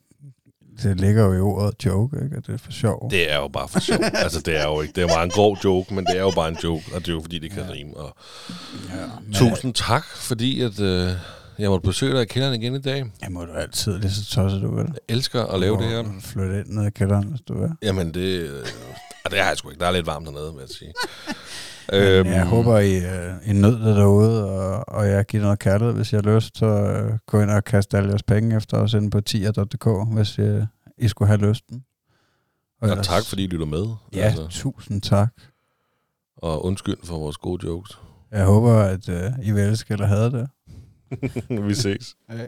det ligger jo i ordet joke, ikke? At det er for sjov. Det er jo bare for sjov. altså, det er jo ikke. Det er bare en grov joke, men det er jo bare en joke, og det er jo fordi, det kan ja. rime. Og ja, men, tusind tak, fordi at, øh, jeg måtte besøge dig i kælderen igen i dag. Jeg må du altid lige så tosset, du vil. Jeg elsker at lave det her. Flytte ind ned i kælderen, hvis du vil. Jamen, det, øh, og det har jeg sgu ikke. Der er lidt varmt dernede, vil jeg sige. Øhm, jeg håber, I, øh, I nød det derude, og, og jeg giver noget kærlighed, hvis I har lyst, så øh, gå ind og kaste alle jeres penge efter os inde på tier.dk, hvis I, I skulle have lysten. Og tak, fordi I lytter med. Ja, altså. tusind tak. Og undskyld for vores gode jokes. Jeg håber, at øh, I vil elske eller havde det. Vi ses. Hey.